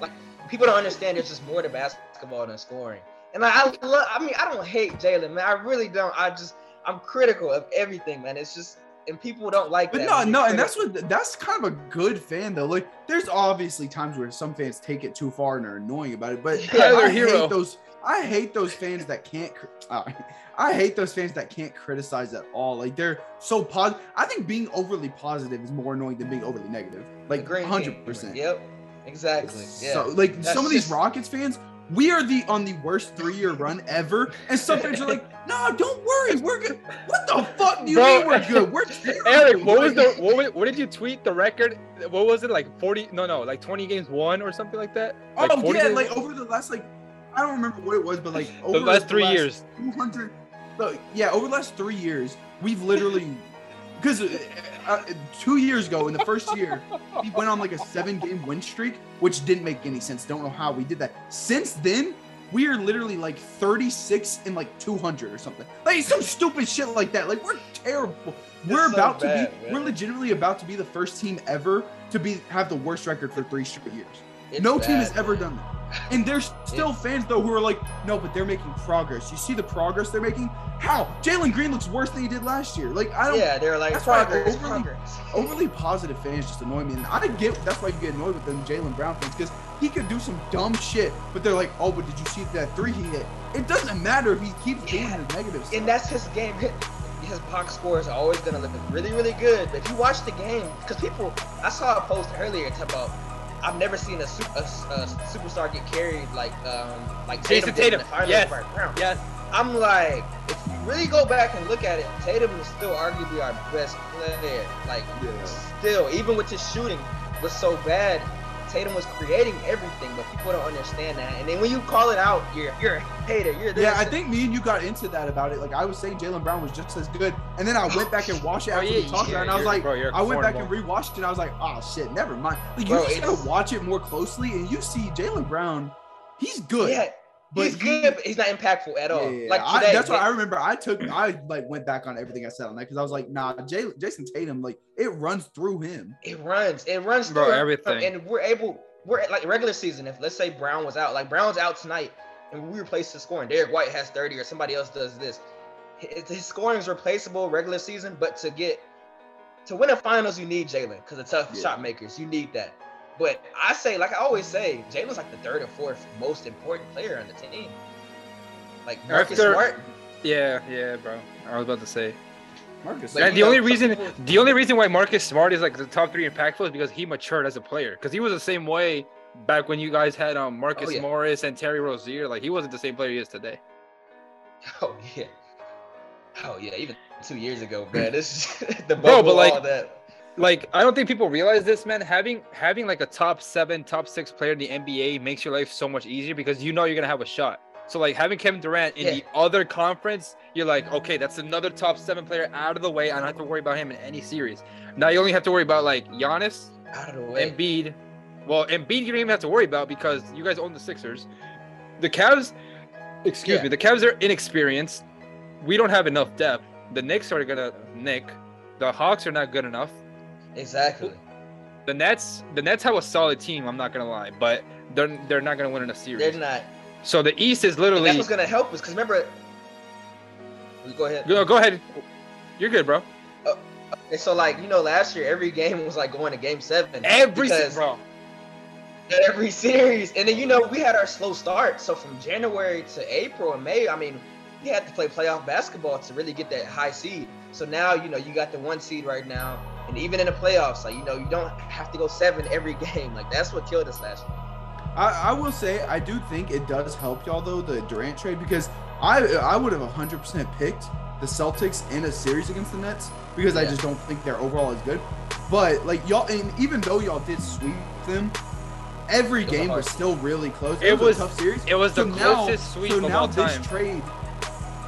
Like people don't understand. There's just more to basketball than scoring. And like, I love. I mean, I don't hate Jaylen, man. I really don't. I just I'm critical of everything, man. It's just. And people don't like that. But that. no, no, and that's what that's kind of a good fan though. Like, there's obviously times where some fans take it too far and are annoying about it. But Yeah, I hero. hate those. I hate those fans that can't. Uh, I hate those fans that can't criticize at all. Like they're so positive. I think being overly positive is more annoying than being overly negative. Like The hundred percent. Yep. Exactly. Yeah. So like That's some of these just- Rockets fans, we are the on the worst three year run ever, and some fans are like, "No, don't worry, we're good." What the fuck do you Bro, mean we're good? We're terrible. Eric, what was the what, was, what did you tweet the record? What was it like 40? No, no, like 20 games won or something like that. Like oh yeah, games like over the last like I don't remember what it was, but like over the last three years. 200. Look, yeah, over the last three years, we've literally because uh, uh, two years ago in the first year, we went on like a seven-game win streak, which didn't make any sense. Don't know how we did that. Since then, we are literally like 36 and like 200 or something. Like some stupid shit like that. Like we're terrible. We're so about bad, to be. man. We're legitimately about to be the first team ever to be have the worst record for three straight years. It's no team has bad, ever man. done that. And there's still fans though who are like, no, but they're making progress. You see the progress they're making? How? Jalen Green looks worse than he did last year. Like I don't. Yeah, they're like That's why overly- progress. Overly positive fans just annoy me, and I get that's why you get annoyed with them Jaylen Brown fans because he could do some dumb shit, but they're like, oh, but did you see that three he hit? It doesn't matter if he keeps doing Yeah. the negative stuff. and that's his game. His box scores are always gonna look really, really good. But if you watch the game, because people, I saw a post earlier talking about, I've never seen a, su- a, a superstar get carried like um like Jayson Tatum, did in Tatum. Yes. by Brown. Yes. I'm like, if you really go back and look at it, Tatum is still arguably our best player. Like, Yeah. still, even with his shooting was so bad, Tatum was creating everything, but people don't understand that. And then when you call it out, you're you're a hater. You're this. Yeah, I think me and you got into that about it. Like I was saying, Jaylen Brown was just as good, and then I went back and watched it Oh, after yeah, we talked yeah, about it, and I was like, bro, I went back and rewatched it, and I was like, oh shit, never mind. Like you Bro, just gotta watch it more closely, and you see Jaylen Brown, he's good. Yeah, but he's he- good, but he's not impactful at all. Yeah, yeah, Like I- today, that's what I remember. I took, I like went back on everything I said on that because I was like, nah, Jay, Jayson Tatum, like it runs through him. it runs, it runs Bro, through everything. and we're able. We're at, like regular season. If let's say Brown was out, like Brown's out tonight, and we replace the scoring. Derrick White has 30, or somebody else does this. His, his scoring is replaceable regular season, but to get to win a finals, you need Jaylen because the tough Yeah. shot makers. You need that. But I say, like I always say, Jaylen's like the third or fourth most important player on the team. Like Marcus After- Smart. Yeah, yeah, bro. I was about to say. Marcus, Like, and you the only reason, people- the only reason why Marcus Smart is like the top three impactful is because he matured as a player. Because he was the same way back when you guys had um Marcus Oh, yeah. Morris and Terry Rozier. Like he wasn't the same player he is today. Oh yeah. Oh yeah. Even two years ago, man. This the Bro, but, like, all that. Like I don't think people realize this, man. Having having like a top seven, top six player in the NBA makes your life so much easier because you know you're gonna have a shot. So like having Kevin Durant in Yeah. the other conference, you're like, okay, that's another top seven player out of the way. I don't have to worry about him in any series. Now you only have to worry about like Giannis, Out of the way. Embiid. Well, Embiid you don't even have to worry about because you guys own the Sixers. The Cavs, excuse Yeah. me, the Cavs are inexperienced. We don't have enough depth. The Knicks are gonna nick. The Hawks are not good enough. Exactly. The Nets, the Nets have a solid team. I'm not gonna lie, but they're they're not gonna win in a They're series. not. So the East is And literally. that's what's gonna help us. Cause remember. Go ahead. Go, go ahead. You're good, bro. Oh, and so like you know, last year every game was like going to game seven. Every because bro. every series, and then you know we had our slow start. So from January to April and May, I mean, we had to play playoff basketball to really get that high seed. So now you know you got the one seed right now, and even in the playoffs, like you know you don't have to go seven every game. Like that's what killed us last year. I, I will say I do think it does help y'all though the Durant trade because I I would have 100% picked the Celtics in a series against the Nets because I just don't think they're overall as good. But like y'all, and even though y'all did sweep them, every was game was still really close. It was- a tough series. it was the now- closest sweep so of now all this time. trade,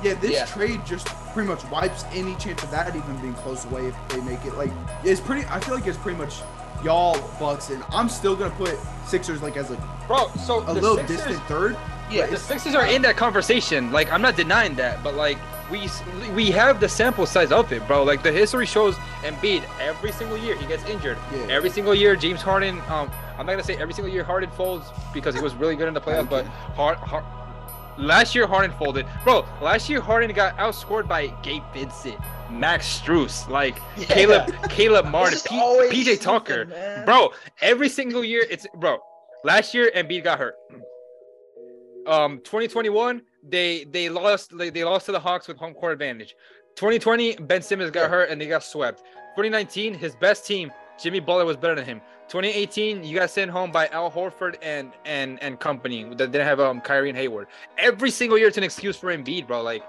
yeah, this Yeah. trade just pretty much wipes any chance of that even being close away if they make it. Like it's pretty. I feel like it's pretty much y'all Bucks, and I'm still gonna put Sixers like as a, Bro, so a the little Sixers, distant third. Yeah, the Sixers are in that conversation. Like I'm not denying that, but like we we have the sample size of it, bro. Like the history shows Embiid every single year he gets injured. Yeah. Every single year James Harden. Um, I'm not gonna say every single year Harden folds because he was really good in the playoffs, but Hard, Hard, last year Harden folded, bro. Last year Harden got outscored by Gabe Vincent, Max Strus, like Yeah. Caleb Caleb Martin, P- PJ Tucker, man. bro. Every single year it's bro. Last year Embiid got hurt. Um, 2021 they they lost they, they lost to the Hawks with home court advantage. 2020 Ben Simmons got Yeah. hurt and they got swept. 2019 his best team Jimmy Butler was better than him. 2018 you got sent home by Al Horford and and and company that didn't have um Kyrie and Hayward. Every single year it's an excuse for Embiid, bro. Like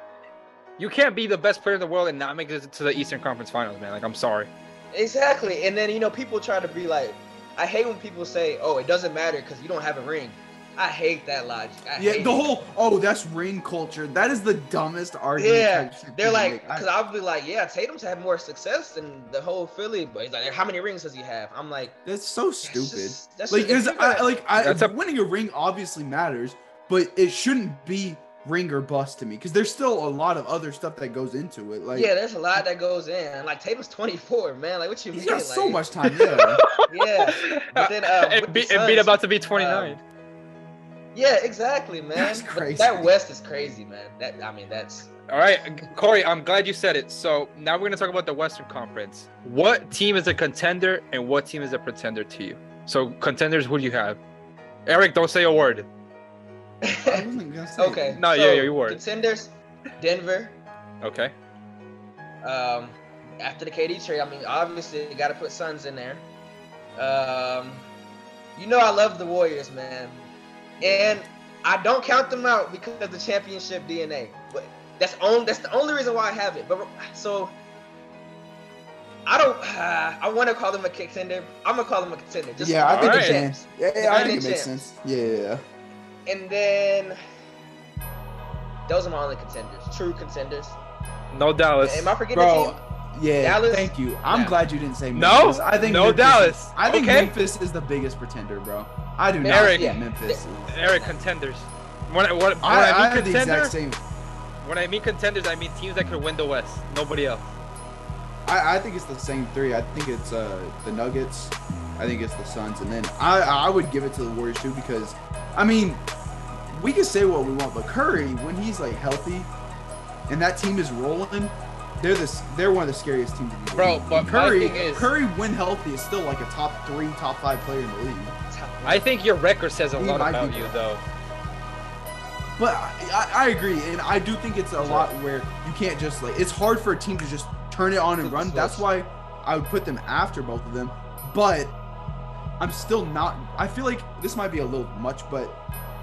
you can't be the best player in the world and not make it to the Eastern Conference Finals, man. Like I'm sorry. Exactly. And then you know people try to be like, I hate when people say, "Oh, it doesn't matter because you don't have a ring." I hate that logic. I Yeah, hate the it. whole oh, that's ring culture. That is the dumbest argument. Yeah, they're like, because I'll be like, yeah, Tatum's had more success than the whole Philly, but he's like, how many rings does he have? I'm like, that's so that's stupid. just- that's like, just- is I, like I, That's a- winning a ring obviously matters, but it shouldn't be ring or bust to me because there's still a lot of other stuff that goes into it. Like, yeah, there's a lot that goes in. Like Tatum's 24, man. Like, what you he's mean? got like, so much time. Yeah, Yeah, but then uh, and, be, the and beat about to be 29. um, Yeah, exactly, man. That's But crazy. That West is crazy, man. That I mean, that's All right, Korey, I'm glad you said it. So now we're gonna talk about the Western Conference. What team is a contender and what team is a pretender to you? So contenders, who do you have? Eric, don't say a word. I wasn't gonna say. okay. No, so, yeah, yeah, you were. Contenders, Denver. Okay. Um, after the KD trade, I mean, obviously you got to put Suns in there. Um, you know I love the Warriors, man, and I don't count them out because of the championship DNA. But that's on that's the only reason why I have it. But so I don't. Uh, I want to call them a contender. I'm gonna call them a contender. Just Yeah, I think Alright. it can. Yeah, yeah, I think it makes champs. sense. Yeah, yeah, yeah. And then those are my only contenders, true contenders. No Dallas. Am I forgetting a Bro, team? Yeah. Dallas? Thank you. I'm Yeah. glad you didn't say No? Memphis. I think No Memphis Dallas. Is, I think Okay. Memphis is the biggest pretender, bro. I do not Eric. think Memphis. Eric, contenders. When I, when, when I, I, I mean contender, when I mean contenders, I mean teams that could win the West. Nobody else. I, I think it's the same three. I think it's uh, the Nuggets. I think it's the Suns, and then I I would give it to the Warriors too because, I mean, we can say what we want, but Curry when he's like healthy, and that team is rolling, they're this they're one of the scariest teams in the Bro, league. but Curry is- Curry when healthy is still like a top three, top five player in the league. I think your record says a He lot about you, though. But I, I, agree, and I do think it's a lot where you can't just like it's hard for a team to just turn it on and run. That's why I would put them after both of them. But I'm still not. I feel like this might be a little much, but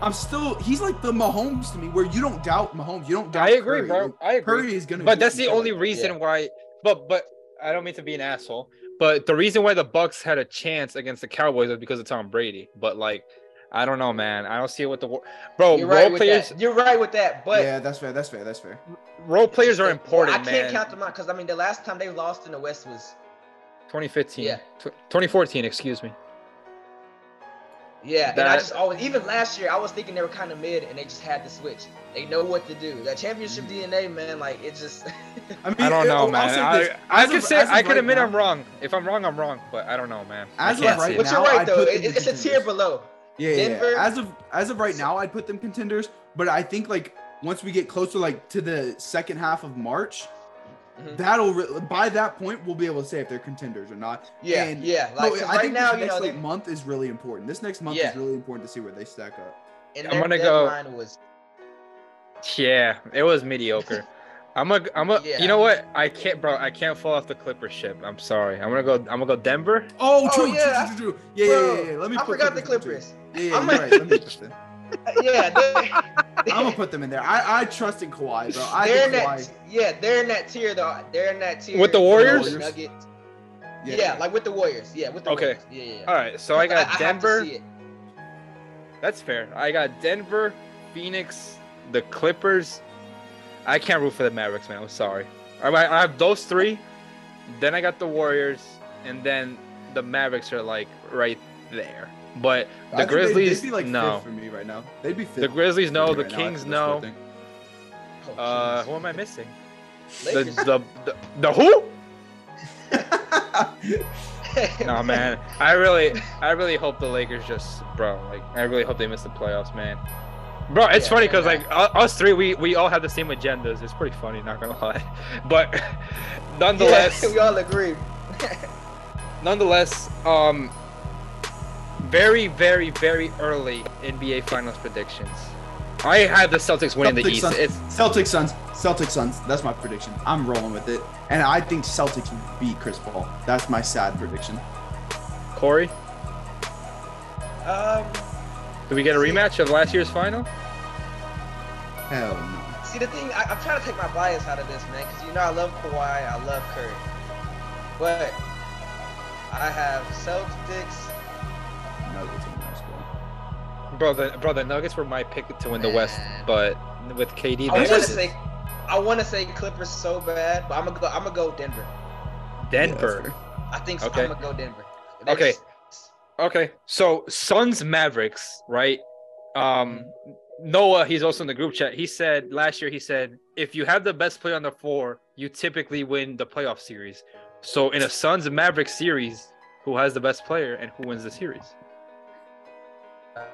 I'm still. He's like the Mahomes to me, where you don't doubt Mahomes. You don't doubt. I agree, Curry. bro. I agree. Curry is gonna. But that's the only like reason Yeah. why. But but I don't mean to be an asshole. But the reason why the Bucs had a chance against the Cowboys was because of Tom Brady. But like, I don't know, man. I don't see it with the War- bro. You're role right with players, that. You're right with that, but yeah, that's fair. That's fair. That's fair. role players are Well, important, I can't man. count them out because I mean the last time they lost in the West was 2015, Yeah. Tw- 2014, excuse me. Yeah, and I just always even last year I was thinking they were kind of mid and they just had to switch. They know what to do. That championship DNA, man, like it just. I mean, I don't know, I'll man. say I, this, I as could of- say I could right admit now- I'm wrong. If I'm wrong, I'm wrong. But I don't know, man. I As of can't right but now, you're right though. put It, it's a tier below. Yeah, yeah, yeah. As of as of right now, I'd put them contenders. But I think like once we get closer, like to the second half of March, Mhm. that'll re- by that point we'll be able to say if they're contenders or not. Yeah, And- yeah. No, Like 'cause I right think now, this you next know, like, month is really important. This next month Yeah. is really important to see where they stack up. and I'm gonna go- was Yeah, it was mediocre. I'm a, I'm a, Yeah. you know what? I can't, bro. I can't fall off the Clipper ship. I'm sorry. I'm gonna go. I'm gonna go Denver. Oh, Oh, yeah. true, true, true. Yeah, Bro, yeah, yeah, yeah. Let me. I put forgot the Clippers in Clippers. too. Yeah, yeah, I'm you're right. Let me put them. yeah, they, I'm gonna put them in there. I, I trust in Kawhi, bro. I they're in think that. Kawhi. Yeah, they're in that tier though. They're in that tier With the Warriors? Nuggets. Yeah. like with the Warriors. Yeah, with the Okay. Warriors. Yeah, yeah. yeah. All right, so I got have to Denver. see it. That's fair. I got Denver, Phoenix, the Clippers. I can't root for the Mavericks, man. I'm sorry. All right, I have those three. Then I got the Warriors, and then the Mavericks are like right there. But the think they'd- Grizzlies, They'd be like no. fifth for me right now. They'd be fifth. The Grizzlies, no. The right Kings, after no. Oh, Uh, who am I missing? The the the, the who? No man, I really, I really hope the Lakers just, bro. Like, I really hope they miss the playoffs, man. Bro, it's Yeah, funny because I- like us three, we we all have the same agendas. It's pretty funny, not gonna lie. But nonetheless, yeah, we all agree. nonetheless, um, very, very, very early NBA Finals predictions. I have the Celtics winning the Celtics, East. Suns. It's Celtics, Suns, Celtics, Suns. That's my prediction. I'm rolling with it, and I think Celtics beat Chris Paul. That's my sad prediction. Korey. Um, Do we get a rematch of last year's final? Hell no. see the thing, I, I'm trying to take my bias out of this, man, because you know I love Kawhi, I love Curry, but I have Celtics. Nuggets in there as well. Bro, the bro, the Nuggets were my pick to win the West, but with KD, I want to say, I want to say Clippers so bad, but I'm gonna go. I'm gonna go Denver. Denver. fair. I think so. Okay. I'm gonna go Denver. Okay. just- Okay, so Suns Mavericks, right? Um, Noah, he's also in the group chat. He said last year, he said, if you have the best player on the floor, you typically win the playoff series. So in a Suns Mavericks series, who has the best player and who wins the series?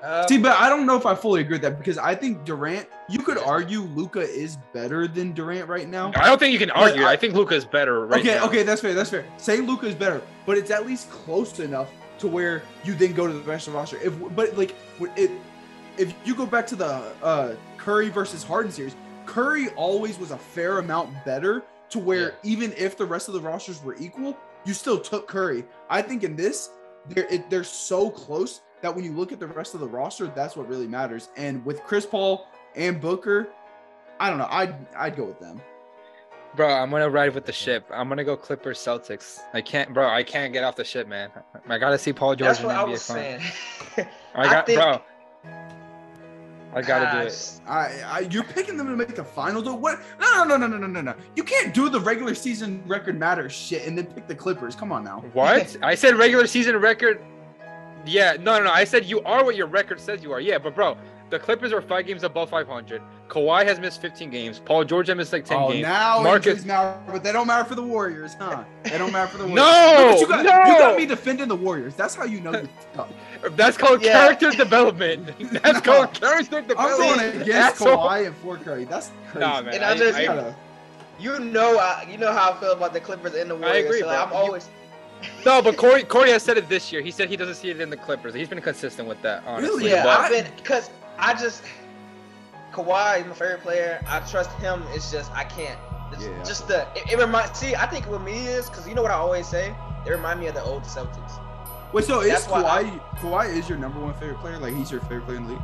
Uh, See, but I don't know if I fully agree with that because I think Durant. You could argue Luka is better than Durant right now. I don't think you can argue. I- I, think Luka is better right okay, now. okay, that's fair. That's fair. Say Luka is better, but it's at least close enough to where you then go to the rest of the roster. If but like it, if you go back to the uh, Curry versus Harden series, Curry always was a fair amount better to where Yeah. even if the rest of the rosters were equal, you still took Curry. I think in this, they're it, they're so close that when you look at the rest of the roster, that's what really matters. And with Chris Paul and Booker, I don't know. I'd I'd go with them. Bro, I'm gonna ride with the ship. I'm gonna go Clippers Celtics. I can't, bro. I can't get off the ship, man. I gotta see Paul George that's in what I NBA was saying. I got, think- bro. I gotta do it. I, I you're picking them to make the finals. Or what? No, no, no, no, no, no, no, no. You can't do the regular season record matters shit and then pick the Clippers. Come on now. What? I said regular season record. Yeah, no, no, no. I said you are what your record says you are. Yeah, but bro, the Clippers are five games above 500. Kawhi has missed 15 games. Paul George has missed like 10 oh, games. now Marcus- injuries matter, but they don't matter for the Warriors, huh? They don't matter for the Warriors. No, Look what you got, no. you got me defending the Warriors. That's how you know you're tough. That's called Yeah. character development. That's No. called character development. I'm development. going against Asshole. Kawhi and Fort Curry. That's crazy. Nah, man. And I, I just- I- You gotta- you know, I, you know how I feel about the Clippers and the Warriors. I agree, so, like, bro. I'm You- always. No, but Korey, Korey has said it this year. He said he doesn't see it in the Clippers. He's been consistent with that, honestly. Really? Yeah, But- I've been because I just Kawhi is my favorite player. I trust him. It's just I can't. It's Yeah. just the it, it reminds. See, I think what me is because you know what I always say. They remind me of the old Celtics. Wait, so is That's why Kawhi Kawhi is your number one favorite player? Like he's your favorite player in the league?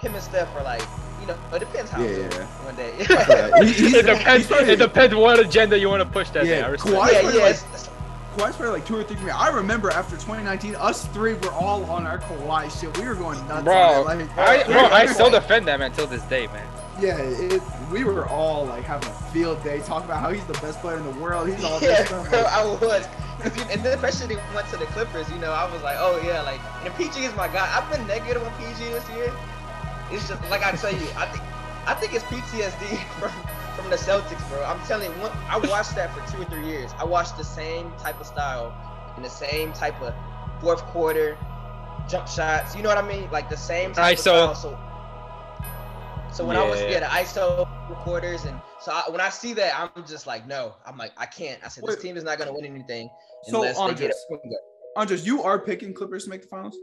Him and Steph are like, you know, it depends how. Yeah, yeah, yeah. One day. Yeah, uh, he- it depends. It depends what agenda you want to push that. Yeah, day. I respect Kawhi- it. yeah, yeah. like- it's- Kawhi's probably like two or three for me. I remember after 2019, us three were all on our Kawhi shit. We were going nuts. Bro, on. Like, I, we bro, I still all- defend them until this day, man. Yeah, it, we were all like having a field day, talking about how he's the best player in the world. He's all this stuff. bro, I was. 'Cause you- And then especially when he went to the Clippers, you know, I was like, oh yeah, like, and PG is my guy. I've been negative on PG this year. It's just like I tell you, I think, I think it's PTSD from from the Celtics, bro. I'm telling you, one, I watched that for two or three years. I watched the same type of style, and the same type of fourth quarter jump shots. You know what I mean? Like the same type ISO. of style. So, so when I was Yeah. yeah, the ISO quarters, and so I, when I see that, I'm just like, no, I'm like, I can't. I said this Wait. team is not gonna win anything so, unless they get Andres, a point. Andres, you are picking Clippers to make the finals?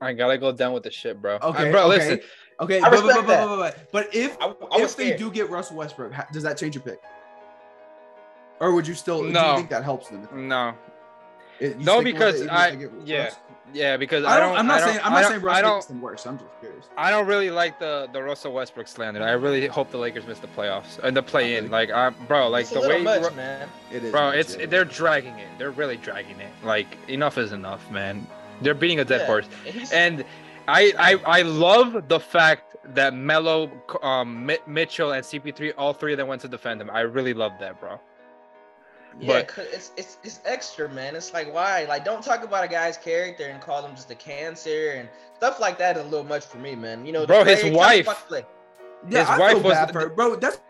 I gotta go down with the shit, bro. Okay, Uh, bro, okay. listen. Okay, I but, but, respect but, that. but, but, but if I, I was if they do get Russell Westbrook, does that change your pick? Or would you still do No. you think that helps them? No, It- No, because it even if I- yeah. Russ? yeah, because I don't. I I'm not I don't- saying. I'm not saying Russ makes them worse. I'm just curious. I don't really like the the Russell Westbrook slander. I really hope the Lakers miss the playoffs and the play in. Like, I, bro, like it's the little way, much, man. It is. bro, much, it's yeah. they're dragging it. They're really dragging it. Like, enough is enough, man. They're beating a dead Yeah. horse. And I, I I love the fact that Melo, um, Mi- Mitchell, and CP3, all three of them went to defend him. I really love that, bro. yeah, but- 'cause it's it's it's extra, man. It's like why? Like, don't talk about a guy's character and call him just a cancer and stuff like that. Is a little much for me, man. You know, Bro, his wife- fuck play. Yeah, His I wife feel was bad for her, bro. That's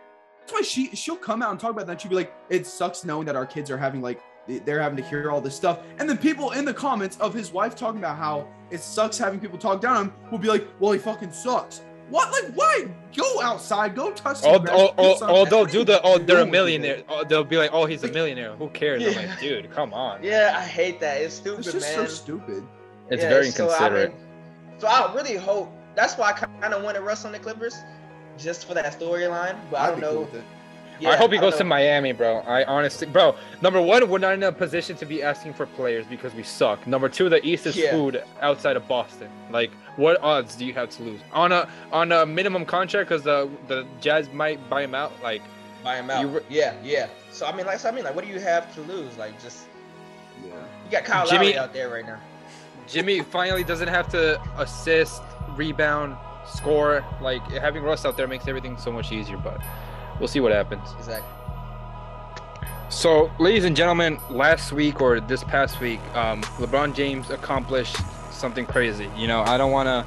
that's why she she'll come out and talk about that. She'll be like, "It sucks knowing that our kids are having like they're having to hear all this stuff." And then people in the comments of his wife talking about how it sucks having people talk down on him will be like, "Well, he fucking sucks." What? Like, why? Go outside, go touch. some Oh, grass, oh, do oh, oh, they'll do the oh, they're a millionaire. Oh, they'll be like, oh, he's a millionaire. Who cares? I'm like, dude, come on. Yeah, I hate that. It's stupid, It's just so stupid. It's Yeah, very so, I mean, so I really hope that's why I kind of wanted Russ on the Clippers, just for that storyline. But I I'd don't be cool know. with it. Yeah, I hope he don't goes to. Miami, bro. I honestly, bro. Number one, we're not in a position to be asking for players because we suck. Number two, the East is Yeah. food outside of Boston. Like, what odds do you have to lose on a on a minimum contract? Because the the Jazz might buy him out. Like, buy him out. You re- yeah, yeah. So I mean, like, so I mean, like, what do you have to lose? Like, just Yeah. you got Kyle Jimmy- Lowry out there right now. Jimmy finally doesn't have to assist rebound, score. Like having Russ out there makes everything so much easier. But we'll see what happens. Exactly. So, ladies and gentlemen, last week or this past week, um, LeBron James accomplished something crazy. You know, I don't want to,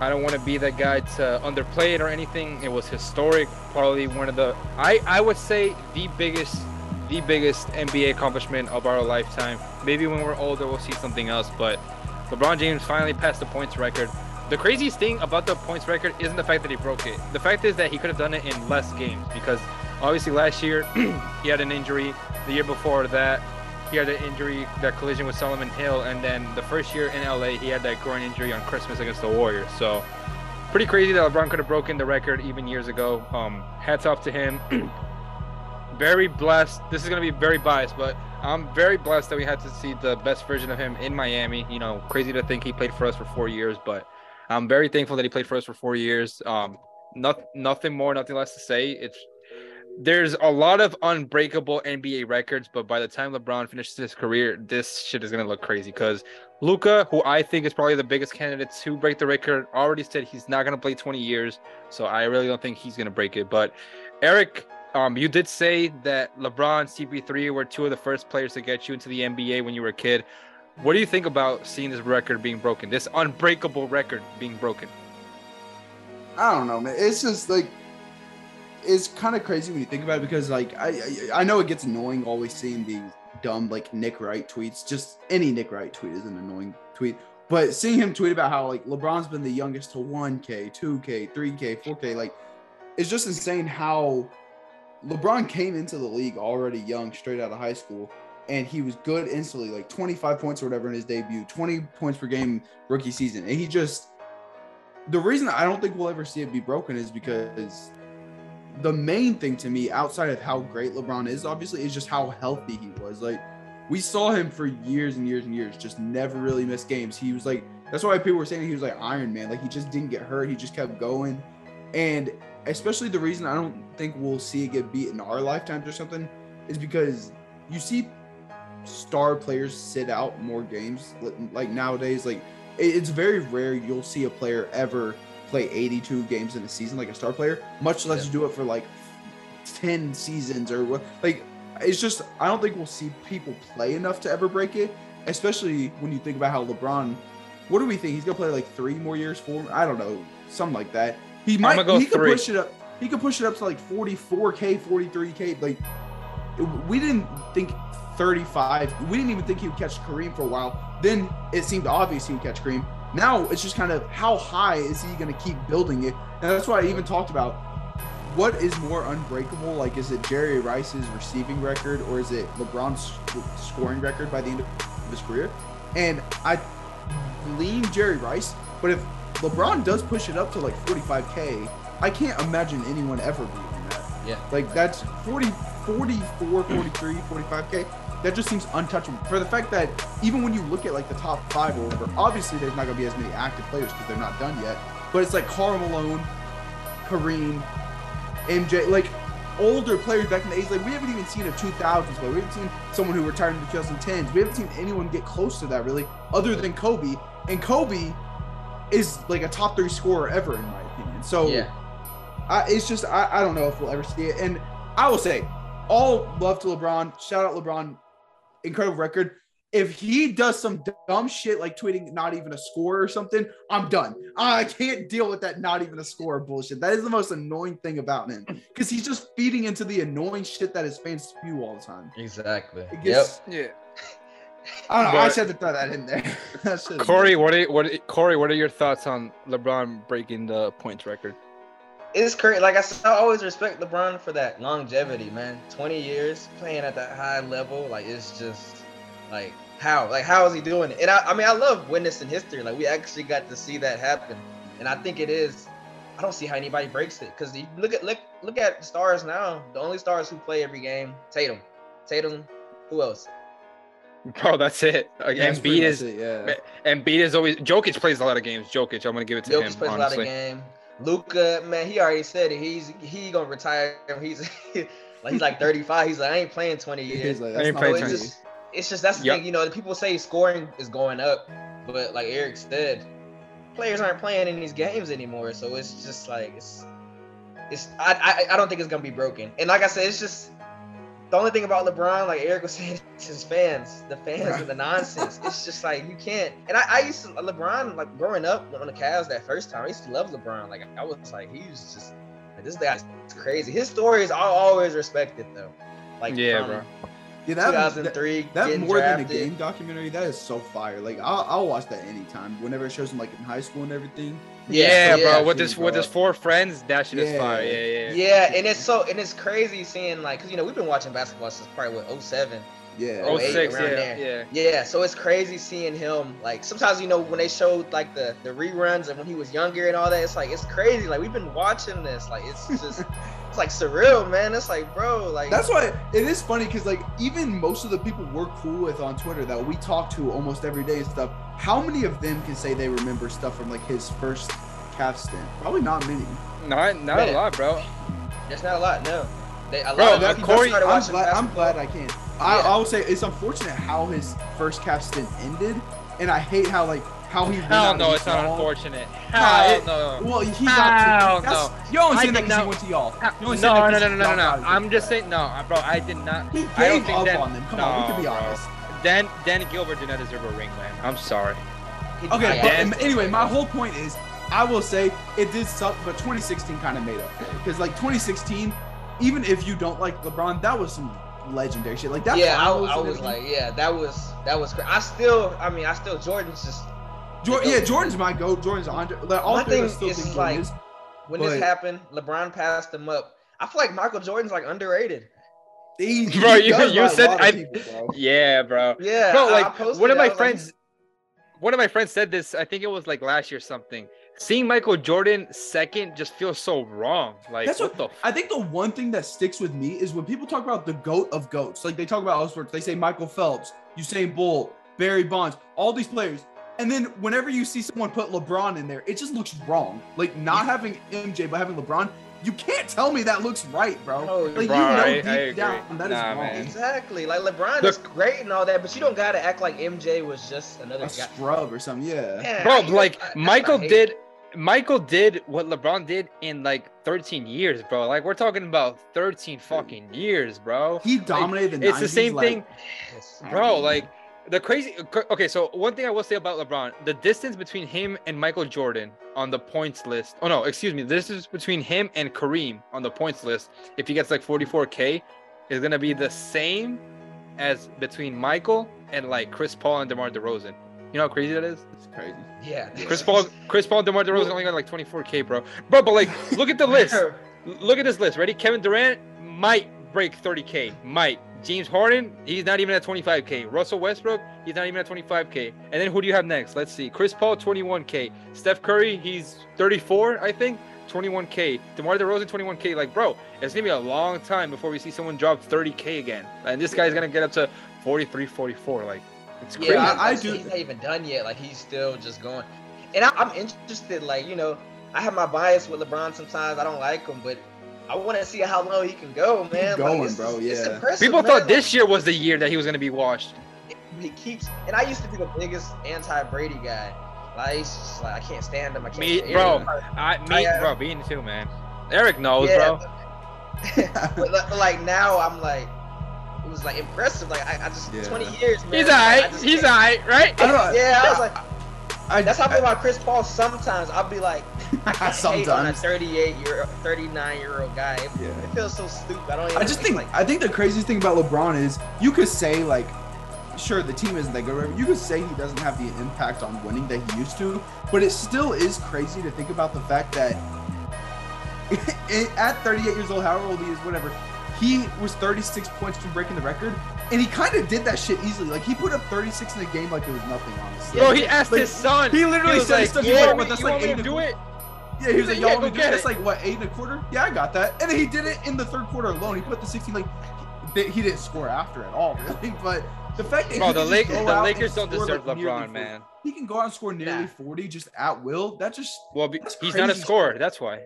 I don't want to be that guy to underplay it or anything. It was historic, probably one of the, I, I would say the biggest, the biggest NBA accomplishment of our lifetime. Maybe when we're older, we'll see something else. But LeBron James finally passed the points record. The craziest thing about the points record isn't the fact that he broke it. The fact is that he could have done it in less games because obviously last year he had an injury. The year before that, he had an injury, that collision with Solomon Hill, and then the first year in LA, he had that groin injury on Christmas against the Warriors. So pretty crazy that LeBron could have broken the record even years ago. Um, hats off to him. very blessed. This is gonna be very biased, but I'm very blessed that we had to see the best version of him in Miami. You know, crazy to think he played for us for four years, but I'm very thankful that he played for us for four years. Um, not, nothing more, nothing less to say. It's there's a lot of unbreakable NBA records, but by the time LeBron finishes his career, this shit is gonna look crazy. Because Luka, who I think is probably the biggest candidate to break the record, already said he's not gonna play 20 years. So I really don't think he's gonna break it. But Eric, um, you did say that LeBron, CP3 were two of the first players to get you into the NBA when you were a kid. What do you think about seeing this record being broken? This unbreakable record being broken? I don't know, man. It's just like it's kind of crazy when you think about it because like I, I know it gets annoying always seeing these dumb like Nick Wright tweets. Just any Nick Wright tweet is an annoying tweet. But seeing him tweet about how like LeBron's been the youngest to 1K, 2K, 3K, 4K, like it's just insane how LeBron came into the league already young, straight out of high school, and he was good instantly, like 25 points or whatever in his debut, 20 points per game rookie season. And he just the reason I don't think we'll ever see it be broken is because the main thing to me, outside of how great LeBron is, obviously, is just how healthy he was. Like we saw him for years and years and years, just never really miss games. He was like that's why people were saying he was like Iron Man. Like he just didn't get hurt. He just kept going. And especially the reason I don't think we'll see it get beat in our lifetimes or something is because you see star players sit out more games. Like nowadays, like it's very rare you'll see a player ever play 82 games in a season like a star player, much less yeah. do it for like 10 seasons or what. Like it's just I don't think we'll see people play enough to ever break it, especially when you think about how LeBron. What do we think he's gonna play like three more years? Four? I don't know, something like that. He might. Go he could push it up. He could push it up to like 44k, 43k. Like we didn't think 35. We didn't even think he would catch Kareem for a while. Then it seemed obvious he would catch Kareem. Now it's just kind of how high is he going to keep building it? And that's why I even talked about what is more unbreakable. Like, is it Jerry Rice's receiving record or is it LeBron's scoring record by the end of his career? And I lean Jerry Rice, but if LeBron does push it up to like 45K, I can't imagine anyone ever beating that. Yeah. Like, that's 40, 44, 43, 45K that just seems untouchable. For the fact that even when you look at like the top five or whatever, obviously there's not gonna be as many active players because they're not done yet. But it's like Karl Malone, Kareem, MJ, like older players back in the '80s. Like we haven't even seen a 2000s player. We haven't seen someone who retired in the 2010s. We haven't seen anyone get close to that really, other than Kobe. And Kobe is like a top three scorer ever in my opinion. So yeah. I, it's just I, I don't know if we'll ever see it. And I will say, all love to LeBron. Shout out LeBron incredible record. If he does some dumb shit like tweeting not even a score or something, I'm done. I can't deal with that not even a score bullshit. That is the most annoying thing about him because he's just feeding into the annoying shit that his fans spew all the time. Exactly. Gets, yep. Yeah. I don't know. But, I said to throw that in there. Korey, what are what Korey? What are your thoughts on LeBron breaking the points record? It's crazy. Like I said, I always respect LeBron for that longevity, man. 20 years playing at that high level, like it's just like how, like how is he doing it? And I, I mean, I love witnessing history. Like we actually got to see that happen, and I think it is. I don't see how anybody breaks it because look at look look at stars now. The only stars who play every game, Tatum, Tatum. Who else? Bro, that's it. Like, Embiid is, it, yeah. Embiid is always. Jokic plays a lot of games. Jokic, I'm gonna give it to Jokic him. Jokic plays honestly. a lot of games. Luka, man, he already said it. He's he gonna retire. He's like he's like 35. He's like, I ain't playing 20 years. Like, I ain't playing 20 it's just, it's just that's the yep. thing. You know, people say scoring is going up, but like Eric said, players aren't playing in these games anymore. So it's just like it's it's I I, I don't think it's gonna be broken. And like I said, it's just the only thing about LeBron, like Eric was saying, it's his fans, the fans and the nonsense. It's just like you can't. And I, I used to LeBron like growing up on the Cavs that first time. I used to love LeBron. Like I was like he was just like, this guy's crazy. His stories are always respected though. Like Yeah, from bro. Yeah, that, that, 2003, that getting more drafted. than a game documentary, that is so fire. Like I'll, I'll watch that anytime. Whenever it shows him like in high school and everything. Yeah, yeah. bro. With this, his with his four friends, that shit is Yeah. fire. Yeah, yeah. Yeah, and it's so and it's crazy seeing like because you know we've been watching basketball since probably what 07. Yeah. Oh 08, six, around yeah, there. yeah. Yeah, so it's crazy seeing him like sometimes you know when they showed like the the reruns and when he was younger and all that. It's like it's crazy. Like we've been watching this. Like it's just it's like surreal, man. It's like bro, like That's why it is funny because like even most of the people we're cool with on Twitter that we talk to almost every day and stuff, how many of them can say they remember stuff from like his first Cavs stint? Probably not many. Not not Man. a lot, bro. That's not a lot. No, they, a Bro, lot of that Korey- I'm watching glad, I'm glad I can. I, Yeah. I will say it's unfortunate how his first Cavs stint ended, and I hate how like how he. went Hell out no, of it's not unfortunate. Nah, Hell it- no. Well, he Hell got. To, no. that's, you only I saying that did because he not- went to y'all. Ha- You No, only no, saying no, that no, 'cause no, no, y'all no. got I'm it. just saying, no, bro. I did not. He I don't gave think up Dan, on them. Come on, we can be no, bro. honest. Dan Dan Gilbert did not deserve a ring, man. I'm sorry. He- Okay, yeah, but Dan- anyway, my whole point is, I will say it did suck, but 2016 kind of made up for it because like 2016, even if you don't like LeBron, that was some legendary shit. Like that. yeah, I, finals I was like, yeah, that was that was crazy. I still, I mean, I still Jordan's just Jor- yeah, oh. Jordan's my goat. Jordan's Andre. Like, all My three of us thing still is, like, is. when But- this happened, LeBron passed him up. I feel like Michael Jordan's like underrated. He, Bro, you- you said I- people, bro. Yeah, bro. Yeah, Bro, I- I like one of my I was like, friends, one of my friends said this. I think it was like last year or something. Seeing Michael Jordan second just feels so wrong. Like That's what, what- the? F- I think the one thing that sticks with me is when people talk about the goat of goats. Like they talk about Ellsworth, they say Michael Phelps, Usain Bolt, Barry Bonds, all these players. And then whenever you see someone put LeBron in there, it just looks wrong. Like not having MJ but having LeBron, you can't tell me that looks right, bro. Oh, like you know I- deep I agree. down that is Nah, wrong. man. Exactly. Like LeBron Look- is great and all that, but you don't gotta act like MJ was just another A guy. scrub or something, yeah. Man, bro, I- like that's Michael I did. Michael did what LeBron did in like 13 years, bro. Like we're talking about 13 fucking years, bro. He dominated the It's the same like- thing, bro. Like the crazy. Okay, so one thing I will say about LeBron, the distance between him and Michael Jordan on the points list. Oh no, excuse me. This is between him and Kareem on the points list. If he gets like 44k, is gonna be the same as between Michael and like Chris Paul and DeMar DeRozan. You know how crazy that is? It's crazy. Yeah. Chris Paul, Chris Paul, and DeMar DeRozan only got like 24k, bro. Bro, but like, look at the list. Look at this list. Ready? Kevin Durant might break 30k. Might. James Harden, he's not even at 25k. Russell Westbrook, he's not even at 25k. And then who do you have next? Let's see. Chris Paul, 21k. Steph Curry, he's 34, I think. 21k. DeMar DeRozan, 21k. Like, bro, it's gonna be a long time before we see someone drop 30k again. And this guy's gonna get up to 43, 44. Like, it's crazy. Yeah, I- I, do- He's not even done yet. Like he's still just going. And I, I'm interested. Like you know, I have my bias with LeBron. Sometimes I don't like him, but I want to see how low he can go, man. going, like, it's, bro, It's yeah. impressive. People man. thought this year was the year that he was gonna be washed. he keeps. And I used to be the biggest anti-Brady guy. Like, he's just like I can't stand him. I can't. Me, stand bro. him. I, me, I, uh, bro, being too, man. Eric knows, Yeah, bro. but like, like now, I'm like, it was like impressive. Like I, I just Yeah. 20 years, man. He's alright. He's alright, right? I don't know. Yeah, I was like, I, that's how I feel about Chris Paul. Sometimes I'll be like, I hate on a 38 year, 39 year old guy. It, Yeah. it feels so stupid. I don't. Even, I just think like, I think the craziest thing about LeBron is you could say like, sure the team isn't that good. You could say he doesn't have the impact on winning that he used to, but it still is crazy to think about the fact that at 38 years old, however old he is, whatever, he was 36 points from breaking the record, and he kind of did that shit easily. Like he put up 36 in a game like it was nothing, honestly. Bro, he asked Like, his son. he literally was said like, stuff "You you want want me- with us like eight to do quarter?" it? Yeah, he was like, y'all go want me to do get this it. like what eight and a quarter? Yeah, I got that. And then he did it in the third quarter alone. He put the 16 like he, he didn't score after at all, really. But the fact that Bro, he the can just Lakers, go the Lakers and don't score, deserve like, nearly LeBron, 40 man. He can go out and score nearly Nah. 40 just at will. That just Well, be- That's he's not a scorer. That's why.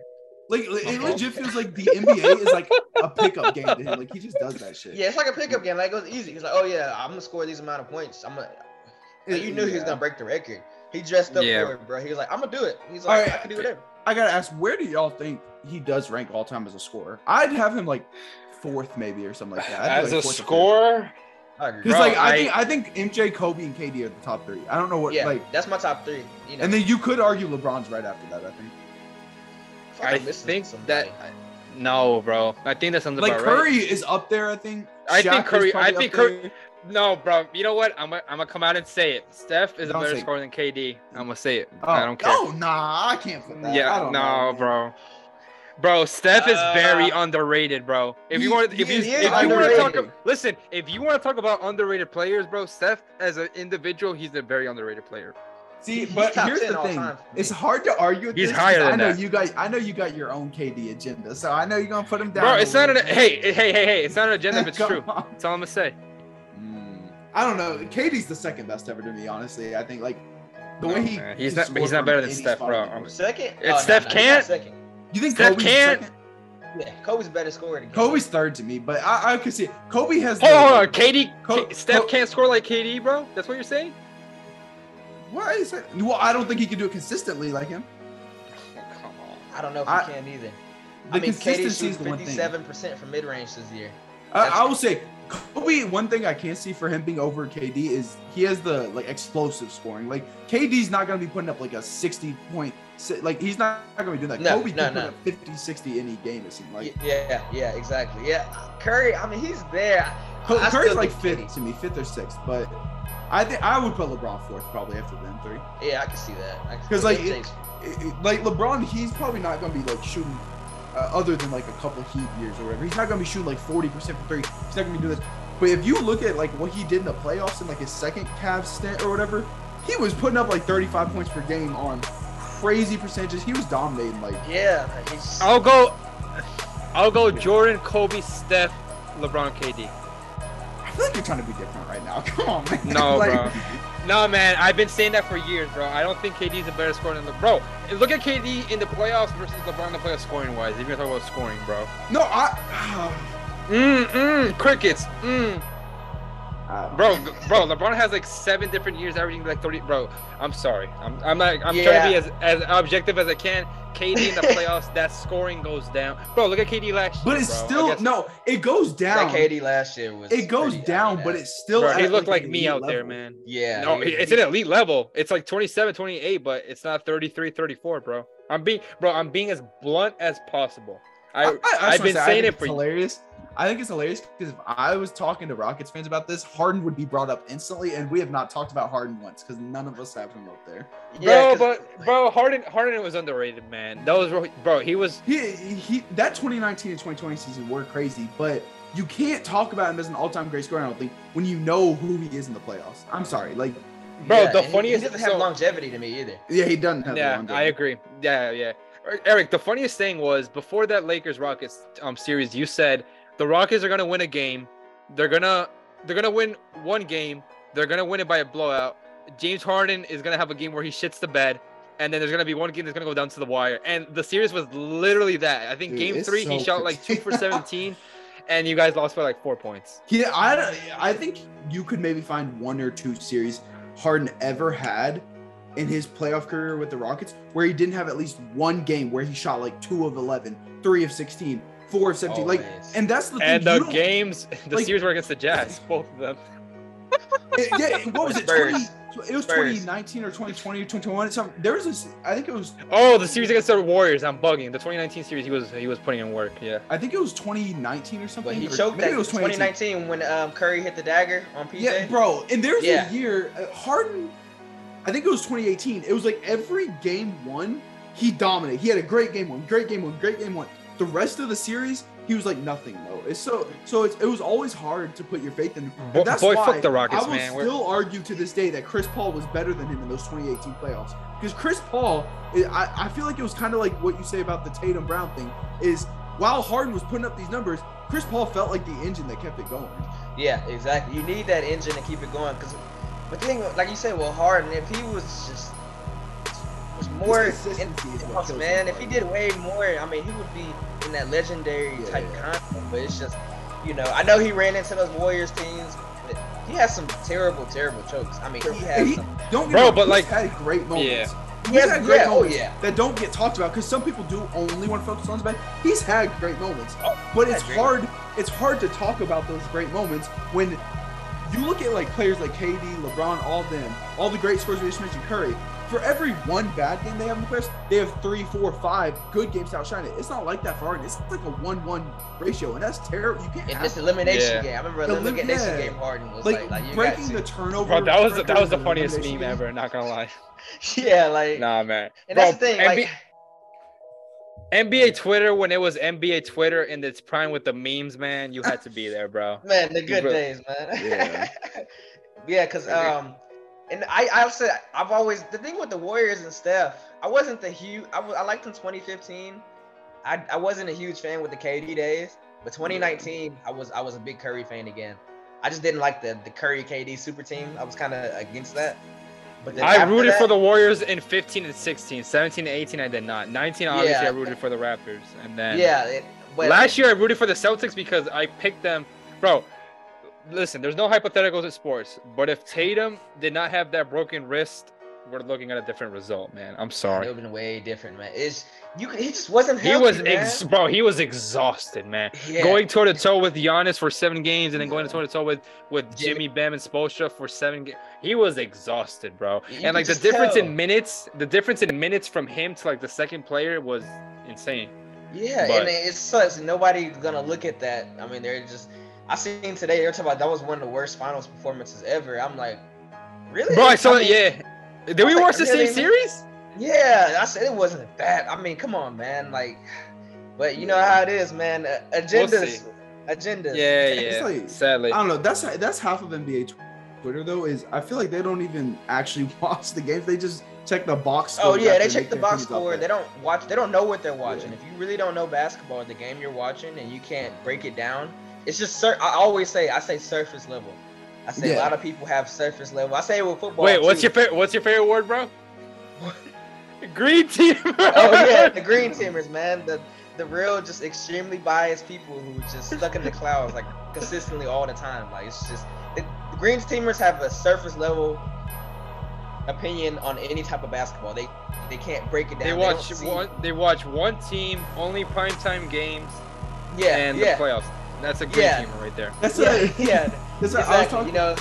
Like it Uh-huh. legit feels like the NBA is like a pickup game to him. Like he just does that shit. yeah, it's like a pickup game. Like it goes easy. He's like, oh yeah, I'm gonna score these amount of points. I'm gonna. Like, you knew he was gonna break the record. He dressed up Yeah. for it, bro. He was like, I'm gonna do it. He's like, right. I can do whatever. I gotta ask, where do y'all think he does rank all time as a scorer? I'd have him like fourth, maybe or something like that. I'd As like, a fourth or fifth. scorer, Because like I, I- think I think MJ, Kobe, and KD are the top three. I don't know what yeah, like, that's my top three. You know, and then you could argue LeBron's right after that. I think. Fuck, I I'm missing think somebody. that no, bro. I think that sounds Like about Curry right. is up there. I think. I Shaq think Curry- I think Curry- there. No, bro. You know what? I'm gonna, I'm gonna come out and say it. Steph is a Don't better scorer than KD. I'm gonna say it. Oh, I don't care. Oh nah, I can't put that. I yeah, don't no, know, bro. Bro, Steph is very Uh, underrated, bro. If you he- want, if he you is if you want to talk, underrated. listen, if you want to talk about underrated players, bro, Steph as an individual, he's a very underrated player. See, He's but here's the thing: it's hard to argue. With He's this higher 'cause I than know that. you got. I know you got your own KD agenda, so I know you're gonna put him down. Bro, it's not an hey, hey, hey, hey, it's not an agenda if it's true. on. That's all I'm gonna say. Mm, I don't know. KD's the second best ever to me, honestly. I think like the way he man, he's not- he's not better than Steph, bro. I'm court. second. It's Oh, Steph no, he's not can't- Second. You think Steph Kobe's can't- second? Yeah, Kobe's better scorer than KD. Kobe's third to me, but I, I could see it. Kobe has. Hold the- hold on. KD, Co- K- Steph Co- can't score like KD, bro. That's what you're saying? Why is? Well, I don't think he can do it consistently like him. Oh, come on. I don't know if I- he can either. The I mean, consistency shoots is the one thing. 57% from mid range this year. I, I will say, Kobe. One thing I can't see for him being over KD is he has the like explosive scoring. Like KD's not gonna be putting up like a sixty point. Like he's not, not gonna be doing that. No, Kobe no, can no. put up 50, 60 any game. It seems like. Yeah, yeah, exactly. Yeah, Curry. I mean, he's there. Curry's like fifth to me, fifth or sixth, but I think I would put LeBron fourth probably after them three. Yeah, I can see that. I can 'Cause, see like, it- It- it- like LeBron, he's probably not gonna be like shooting. Uh, other than like a couple Heat years or whatever, he's not gonna be shooting like forty percent from three. He's not gonna be doing this. But if you look at like what he did in the playoffs in like his second Cavs stint or whatever, he was putting up like thirty-five points per game on crazy percentages. He was dominating. Like yeah, he's. I'll go. I'll go. Jordan, Kobe, Steph, LeBron, KD. I feel like you're trying to be different right now. Come on, man. No, Like, bro. No, man. I've been saying that for years, bro. I don't think KD's a better scorer than LeBron. Bro, look at KD in the playoffs versus LeBron in the playoffs scoring wise. If you're gonna talk about scoring, bro. No, I. Mm, mm, crickets. Mm. Bro, bro, LeBron has like seven different years averaging like 30. Bro, I'm sorry. I'm, I'm not. I'm trying to be as, as objective as I can. KD in the playoffs, that scoring goes down. Bro, look at KD last year. but it's bro. Still guess- no. It goes down. That KD last year was. It goes down, but that- it's still. Bro, he at, looked like an me elite out there, man. Yeah. No, he- it's he- an elite level. It's like 27, 28, but it's not 33, 34, bro. I'm being, bro. I'm being as blunt as possible. I, I, I I've been saying it for it's hilarious. I think it's hilarious because if I was talking to Rockets fans about this, Harden would be brought up instantly, and we have not talked about Harden once because none of us have him up there. Yeah, bro, 'cause- but bro, Harden, Harden was underrated, man. That was, bro. He was, He, he that 2019 and 2020 season were crazy, but you can't talk about him as an all-time great scorer. I don't think when you know who he is in the playoffs. I'm sorry, like bro. yeah, the funniest. He doesn't have so- longevity to me either. yeah, he doesn't have. the Yeah, longevity. I agree. Yeah, yeah. Er- Eric, the funniest thing was before that Lakers Rockets um series, you said the Rockets are gonna win a game. They're gonna they're gonna win one game. They're gonna win it by a blowout. James Harden is gonna have a game where he shits the bed, and then there's gonna be one game that's gonna go down to the wire. And the series was literally that. I think Dude, game three he shot like two for seventeen, and you guys lost by like four points. Yeah, I I think you could maybe find one or two series Harden ever had in his playoff career with the Rockets where he didn't have at least one game where he shot like two of 11, three of 16, four of 17. Like, and that's the thing. And the games, the like- series were against the Jazz, both of them. it- yeah, what was it? 20, it was Spurs. 2019 or 2020 or 2021. Something. There was this. I think it was. Oh, the series against the Warriors. I'm bugging. The 2019 series, he was he was putting in work. Yeah. I think it was 2019 or something. But he or choked maybe that it was 2019 when um, Curry hit the dagger on PJ. Yeah, bro. And there's Yeah. a year uh, Harden. I think it was 2018. It was like every game one, he dominated. He had a great game one, great game one, great game one. The rest of the series, he was like nothing though. It's so so it's, it was always hard to put your faith in. him. Boy- And that's boy, why fuck the Rockets, I will man. We're- still argue to this day that Chris Paul was better than him in those 2018 playoffs. Because Chris Paul, I, I feel like it was kind of like what you say about the Tatum Brown thing. Is while Harden was putting up these numbers, Chris Paul felt like the engine that kept it going. Yeah, exactly. You need that engine to keep it going. Cause the thing, like you said, well, Harden, if he was just was more His in consistency is what house, kills man. If he did way more, I mean, he would be in that legendary Yeah, type yeah. content. But it's just, you know, I know he ran into those Warriors teams. But he has some terrible, terrible chokes. I mean, he has He- some. don't get Bro, me but, he's like- had great moments. Yeah. He's Yeah, had great yeah, oh, yeah. that don't get talked about because some people do only want to focus on his bad. He's had great moments, Oh, but it's had great hard. It's hard to talk about those great moments when you look at like players like KD, LeBron, all of them, all the great scores we just mentioned, Curry. For every one bad game they have in the playoffs, they have three, four, five good games to outshine it. It's not like that for Harden. It's like a one-one ratio, and that's terrible. You can't In have this elimination Yeah. game, I remember The the lim- elimination yeah. game. Harden was like, like, like breaking got the to. turnover. Bro, that was that was the funniest meme game. ever. Not gonna lie. Yeah, like. Nah, man. And Bro, that's the thing, NBA like, NBA Twitter when it was NBA Twitter in its prime with the memes, man, you had to be there, bro. man, the good really- days, man. Yeah. yeah, cause um, and I I said I've always the thing with the Warriors and Steph, I wasn't the huge. I I liked them 2015. I I wasn't a huge fan with the KD days, but 2019 I was I was a big Curry fan again. I just didn't like the the Curry KD super team. I was kind of against that. But then I after rooted for the Warriors in 15 and 16. 17 and 18, I did not. 19, obviously, Yeah. I rooted for the Raptors. And then Yeah, it, but last year, I rooted for the Celtics because I picked them. Bro, listen, there's no hypotheticals in sports, but if Tatum did not have that broken wrist, we're looking at a different result, man. I'm sorry. it would have been way different, man. It's you. He just wasn't. He was, ex- bro. He was exhausted, man. Yeah. Going toe to toe with Giannis for seven games, and then going toe to toe with with Jimmy- Bam and Spoelstra for seven games. He was exhausted, bro. You and like the difference tell. in minutes, the difference in minutes from him to like the second player was insane. Yeah, But- and it it sucks. Nobody's gonna look at that. I mean, they're just. I seen today they're talking about that was one of the worst finals performances ever. I'm like, really? Bro, I saw mean, it. Yeah. Did we I'm like, watch the really, same series? Yeah, I said it wasn't that. I mean, come on, man. Like, but you know how it is, man. Uh, Agendas, see. agendas. Yeah, It's yeah. like- Sadly. I don't know. That's that's half of NBA Twitter though. Is I feel like they don't even actually watch the games. They just check the box. Oh yeah, they check the box opinions score. They don't watch. They don't know what they're watching. If you really don't know basketball, the game you're watching, and you can't break it down, it's just. Sur- I always say, I say surface level. I say a lot of people have surface level. I say it with football. Wait, what's your favorite? What's your favorite word, bro? Green team. oh yeah, the green teamers, man. The the real, just extremely biased people who just stuck in the clouds like consistently all the time. Like it's just the, the green teamers have a surface level opinion on any type of basketball. They they can't break it down. They watch see- one. They watch one team, only primetime games, Yeah, and yeah, the playoffs. That's a green Yeah. teamer right there. That's yeah, a, yeah. That's a, I was talking. You know,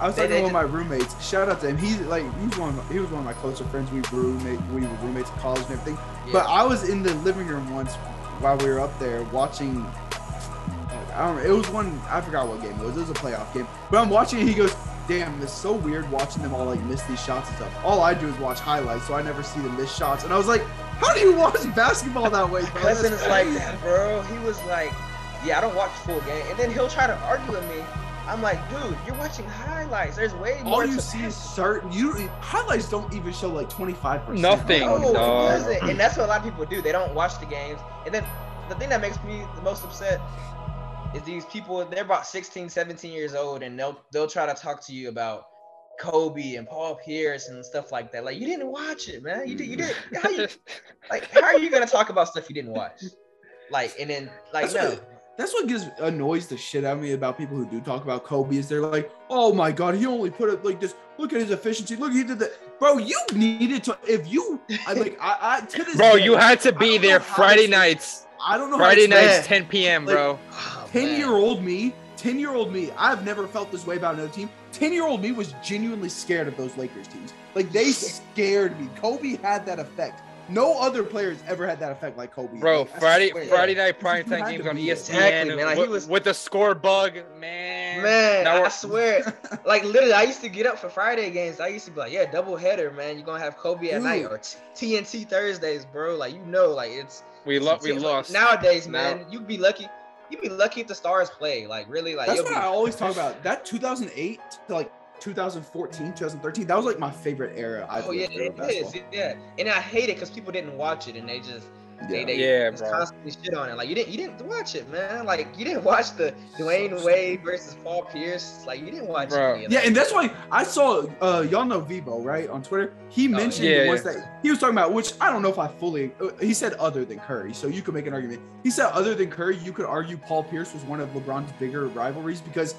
I was talking they to one of my roommates. Shout out to him. He's like he's one. Of he was one of my closer friends. We were roommate. We were roommates in college and everything. But I was in the living room once while we were up there watching. I don't. know, It was one. I forgot what game it was. It was a playoff game. But I'm watching. and He goes, "Damn, it's so weird watching them all like miss these shots and stuff. All I do is watch highlights, so I never see them miss shots." And I was like, "How do you watch basketball that way, bro?" cousin is like that, bro. He was like, yeah, I don't watch full game, and then he'll try to argue with me. I'm like, dude, you're watching highlights. There's way more. All you to see is certain. You highlights don't even show like 25 percent. Nothing, No, it doesn't. And that's what a lot of people do. They don't watch the games. And then the thing that makes me the most upset is these people, they're about 16, 17 years old, and they'll they'll try to talk to you about Kobe and Paul Pierce and stuff like that. Like you didn't watch it, man. You did you did how you like how are you gonna talk about stuff you didn't watch? Like and then like That's no. what, that's what gives annoys the shit out of me about people who do talk about Kobe is they're like, oh my god, he only put it like this. Look at his efficiency. Look, he did that. Bro, you needed to. If you, I like, I, I to this Bro, day, you had to be there Friday nights. I don't know. Friday nights, it. 10 p.m., Like, bro. Oh, 10 man. year old me, 10 year old me, I've never felt this way about another team. 10 year old me was genuinely scared of those Lakers teams. Like they scared me. Kobe had that effect. No other players ever had that effect like Kobe. Bro, Like, Friday. Friday night You had primetime to games on be there. ESPN Exactly, man, like, he with, was- with the score bug, man. Man, I swear, like literally, I used to get up for Friday games. I used to be like, yeah, double header, man. You're gonna have Kobe at night or t- TNT Thursdays, bro. Like you know, like it's we lo- we like, lost. nowadays, Now- man. You'd be lucky. You'd be lucky if the Stars play. Like really, like That's what be, I always talk about. That 2008 to like 2014, 2013. That was like my favorite era. I've Oh yeah, lived through it of basketball. is. Yeah, and I hate it because people didn't watch it and they just they, Yeah. they Yeah, just bro. constantly shit on it. Like you didn't you didn't watch it, man. Like you didn't watch the Dwyane Wade versus Paul Pierce. Like you didn't watch Bro. any of Yeah, that. and that's why I saw uh y'all know Vivo right on Twitter. He mentioned yeah, the ones yeah. that he was talking about, which I don't know if I fully. uh, He said other than Curry, so you could make an argument. He said other than Curry, you could argue Paul Pierce was one of LeBron's bigger rivalries because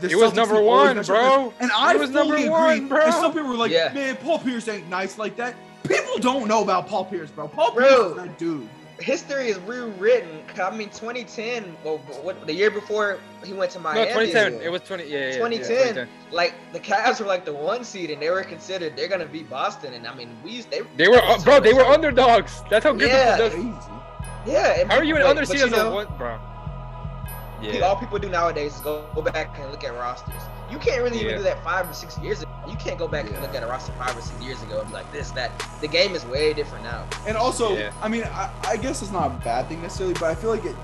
the He was Celtics number one, bro. first. And I He was fully number agree. one, bro. And some people were like, Yeah. "Man, Paul Pierce ain't nice like that." People don't know about Paul Pierce, bro. Paul Bro. Pierce is that dude. History is rewritten. I mean, 2010, well, what the year before he went to Miami? No, Miami. 2010. It was 20. Yeah, yeah, yeah, 2010. Like the Cavs were like the one seed, and they were considered they're gonna beat Boston. And I mean, we they They were, uh, bro. They were underdogs. That's how good. Yeah. The, the, Yeah. how are you an but- underseed as a one, bro? All people do nowadays is go, go back and look at rosters. You can't really Yeah. even do that five or six years ago. You can't go back and look at a roster five or six years ago and be like this, that. The game is way different now. And also, Yeah. I mean, I, I guess it's not a bad thing necessarily, but I feel like it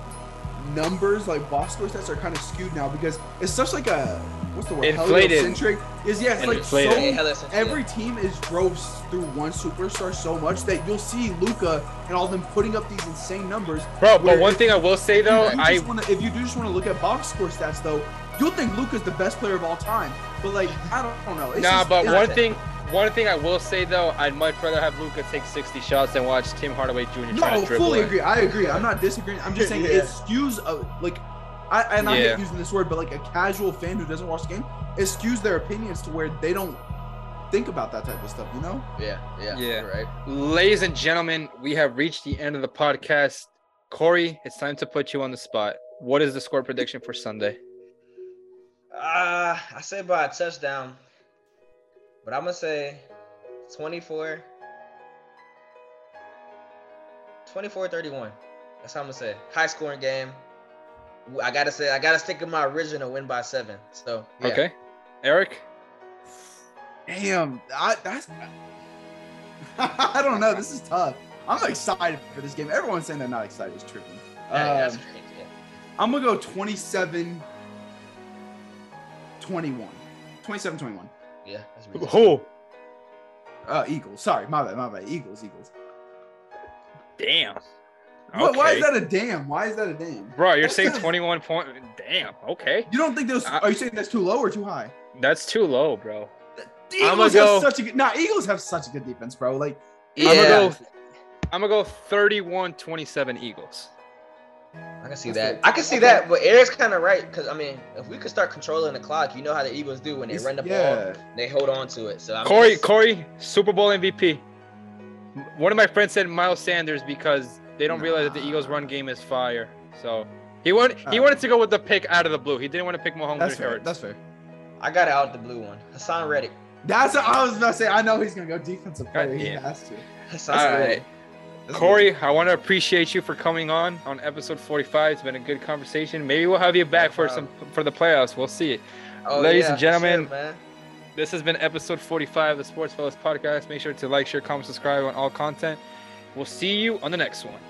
numbers like box score stats are kind of skewed now because it's such like a what's the word Inflated. heliocentric is yeah it's like so Yeah, hella sense, yeah. every team is drove through one superstar so much that you'll see Luka and all them putting up these insane numbers. Bro, but one if- thing I will say though, if you I wanna, if you do just want to look at box score stats though, you'll think Luka's the best player of all time. But like I don't, I don't know. It's nah, just- but it's- one thing, one thing I will say though, I'd much rather have Luca take 60 shots than watch Tim Hardaway Jr. try No, to dribble. fully it. agree. I agree. I'm not disagreeing. I'm just saying Yeah. it skews a, like I and I Yeah. hate using this word, but like a casual fan who doesn't watch the game, it skews their opinions to where they don't think about that type of stuff. You know? Yeah, yeah, Yeah. right. Ladies and gentlemen, we have reached the end of the podcast. Korey, it's time to put you on the spot. What is the score prediction for Sunday? Uh, I say by a touchdown, but I'm gonna say 24, 24 31. That's how I'm gonna say. High scoring game. I gotta say, I gotta stick with my original win by seven. So, yeah. Okay. Eric? Damn, I, that's I don't know. This is tough. I'm excited for this game. Everyone's saying they're not excited. It's tripping. Yeah, that's Um, crazy. Yeah. I'm gonna go 27 21. 27 21. Yeah, that's really Who? Uh, Eagles. Sorry, my bad, my bad. Eagles, Eagles. Damn. What, why is that a damn? Why is that a damn? Bro, you're That's saying kinda- 21 point. Damn. Okay. You don't think those? I- Are you saying that's too low or too high? That's too low, bro. The I'ma Eagles go- have such a good. Nah, Eagles have such a good defense, bro. Like, Yeah, I'm gonna go. I'm gonna go 31-27 Eagles. I can see That's that. fair. I can see that, but Eric's kind of right because I mean, if we could start controlling the clock, you know how the Eagles do when they It's- run the yeah. ball, they hold on to it. So I mean, Korey, it's- Korey, Super Bowl MVP. One of my friends said Miles Sanders because they don't realize that the Eagles' run game is fire. So he wanted he Uh, wanted to go with the pick out of the blue. He didn't want to pick Mahomes that's or fair. Hurts. That's fair. I got it out the blue one. Haason Reddick. That's what I was about to say. I know he's gonna go defensive player. He has to. Haason All Reddick. right. That's Korey, I want to appreciate you for coming on on episode 45. It's been a good conversation. Maybe we'll have you back for some for the playoffs. We'll see. Oh, Ladies yeah, and for sure, gentlemen. This has been episode 45 of the Sports Fellas podcast. Make sure to like, share, comment, subscribe on all content. We'll see you on the next one.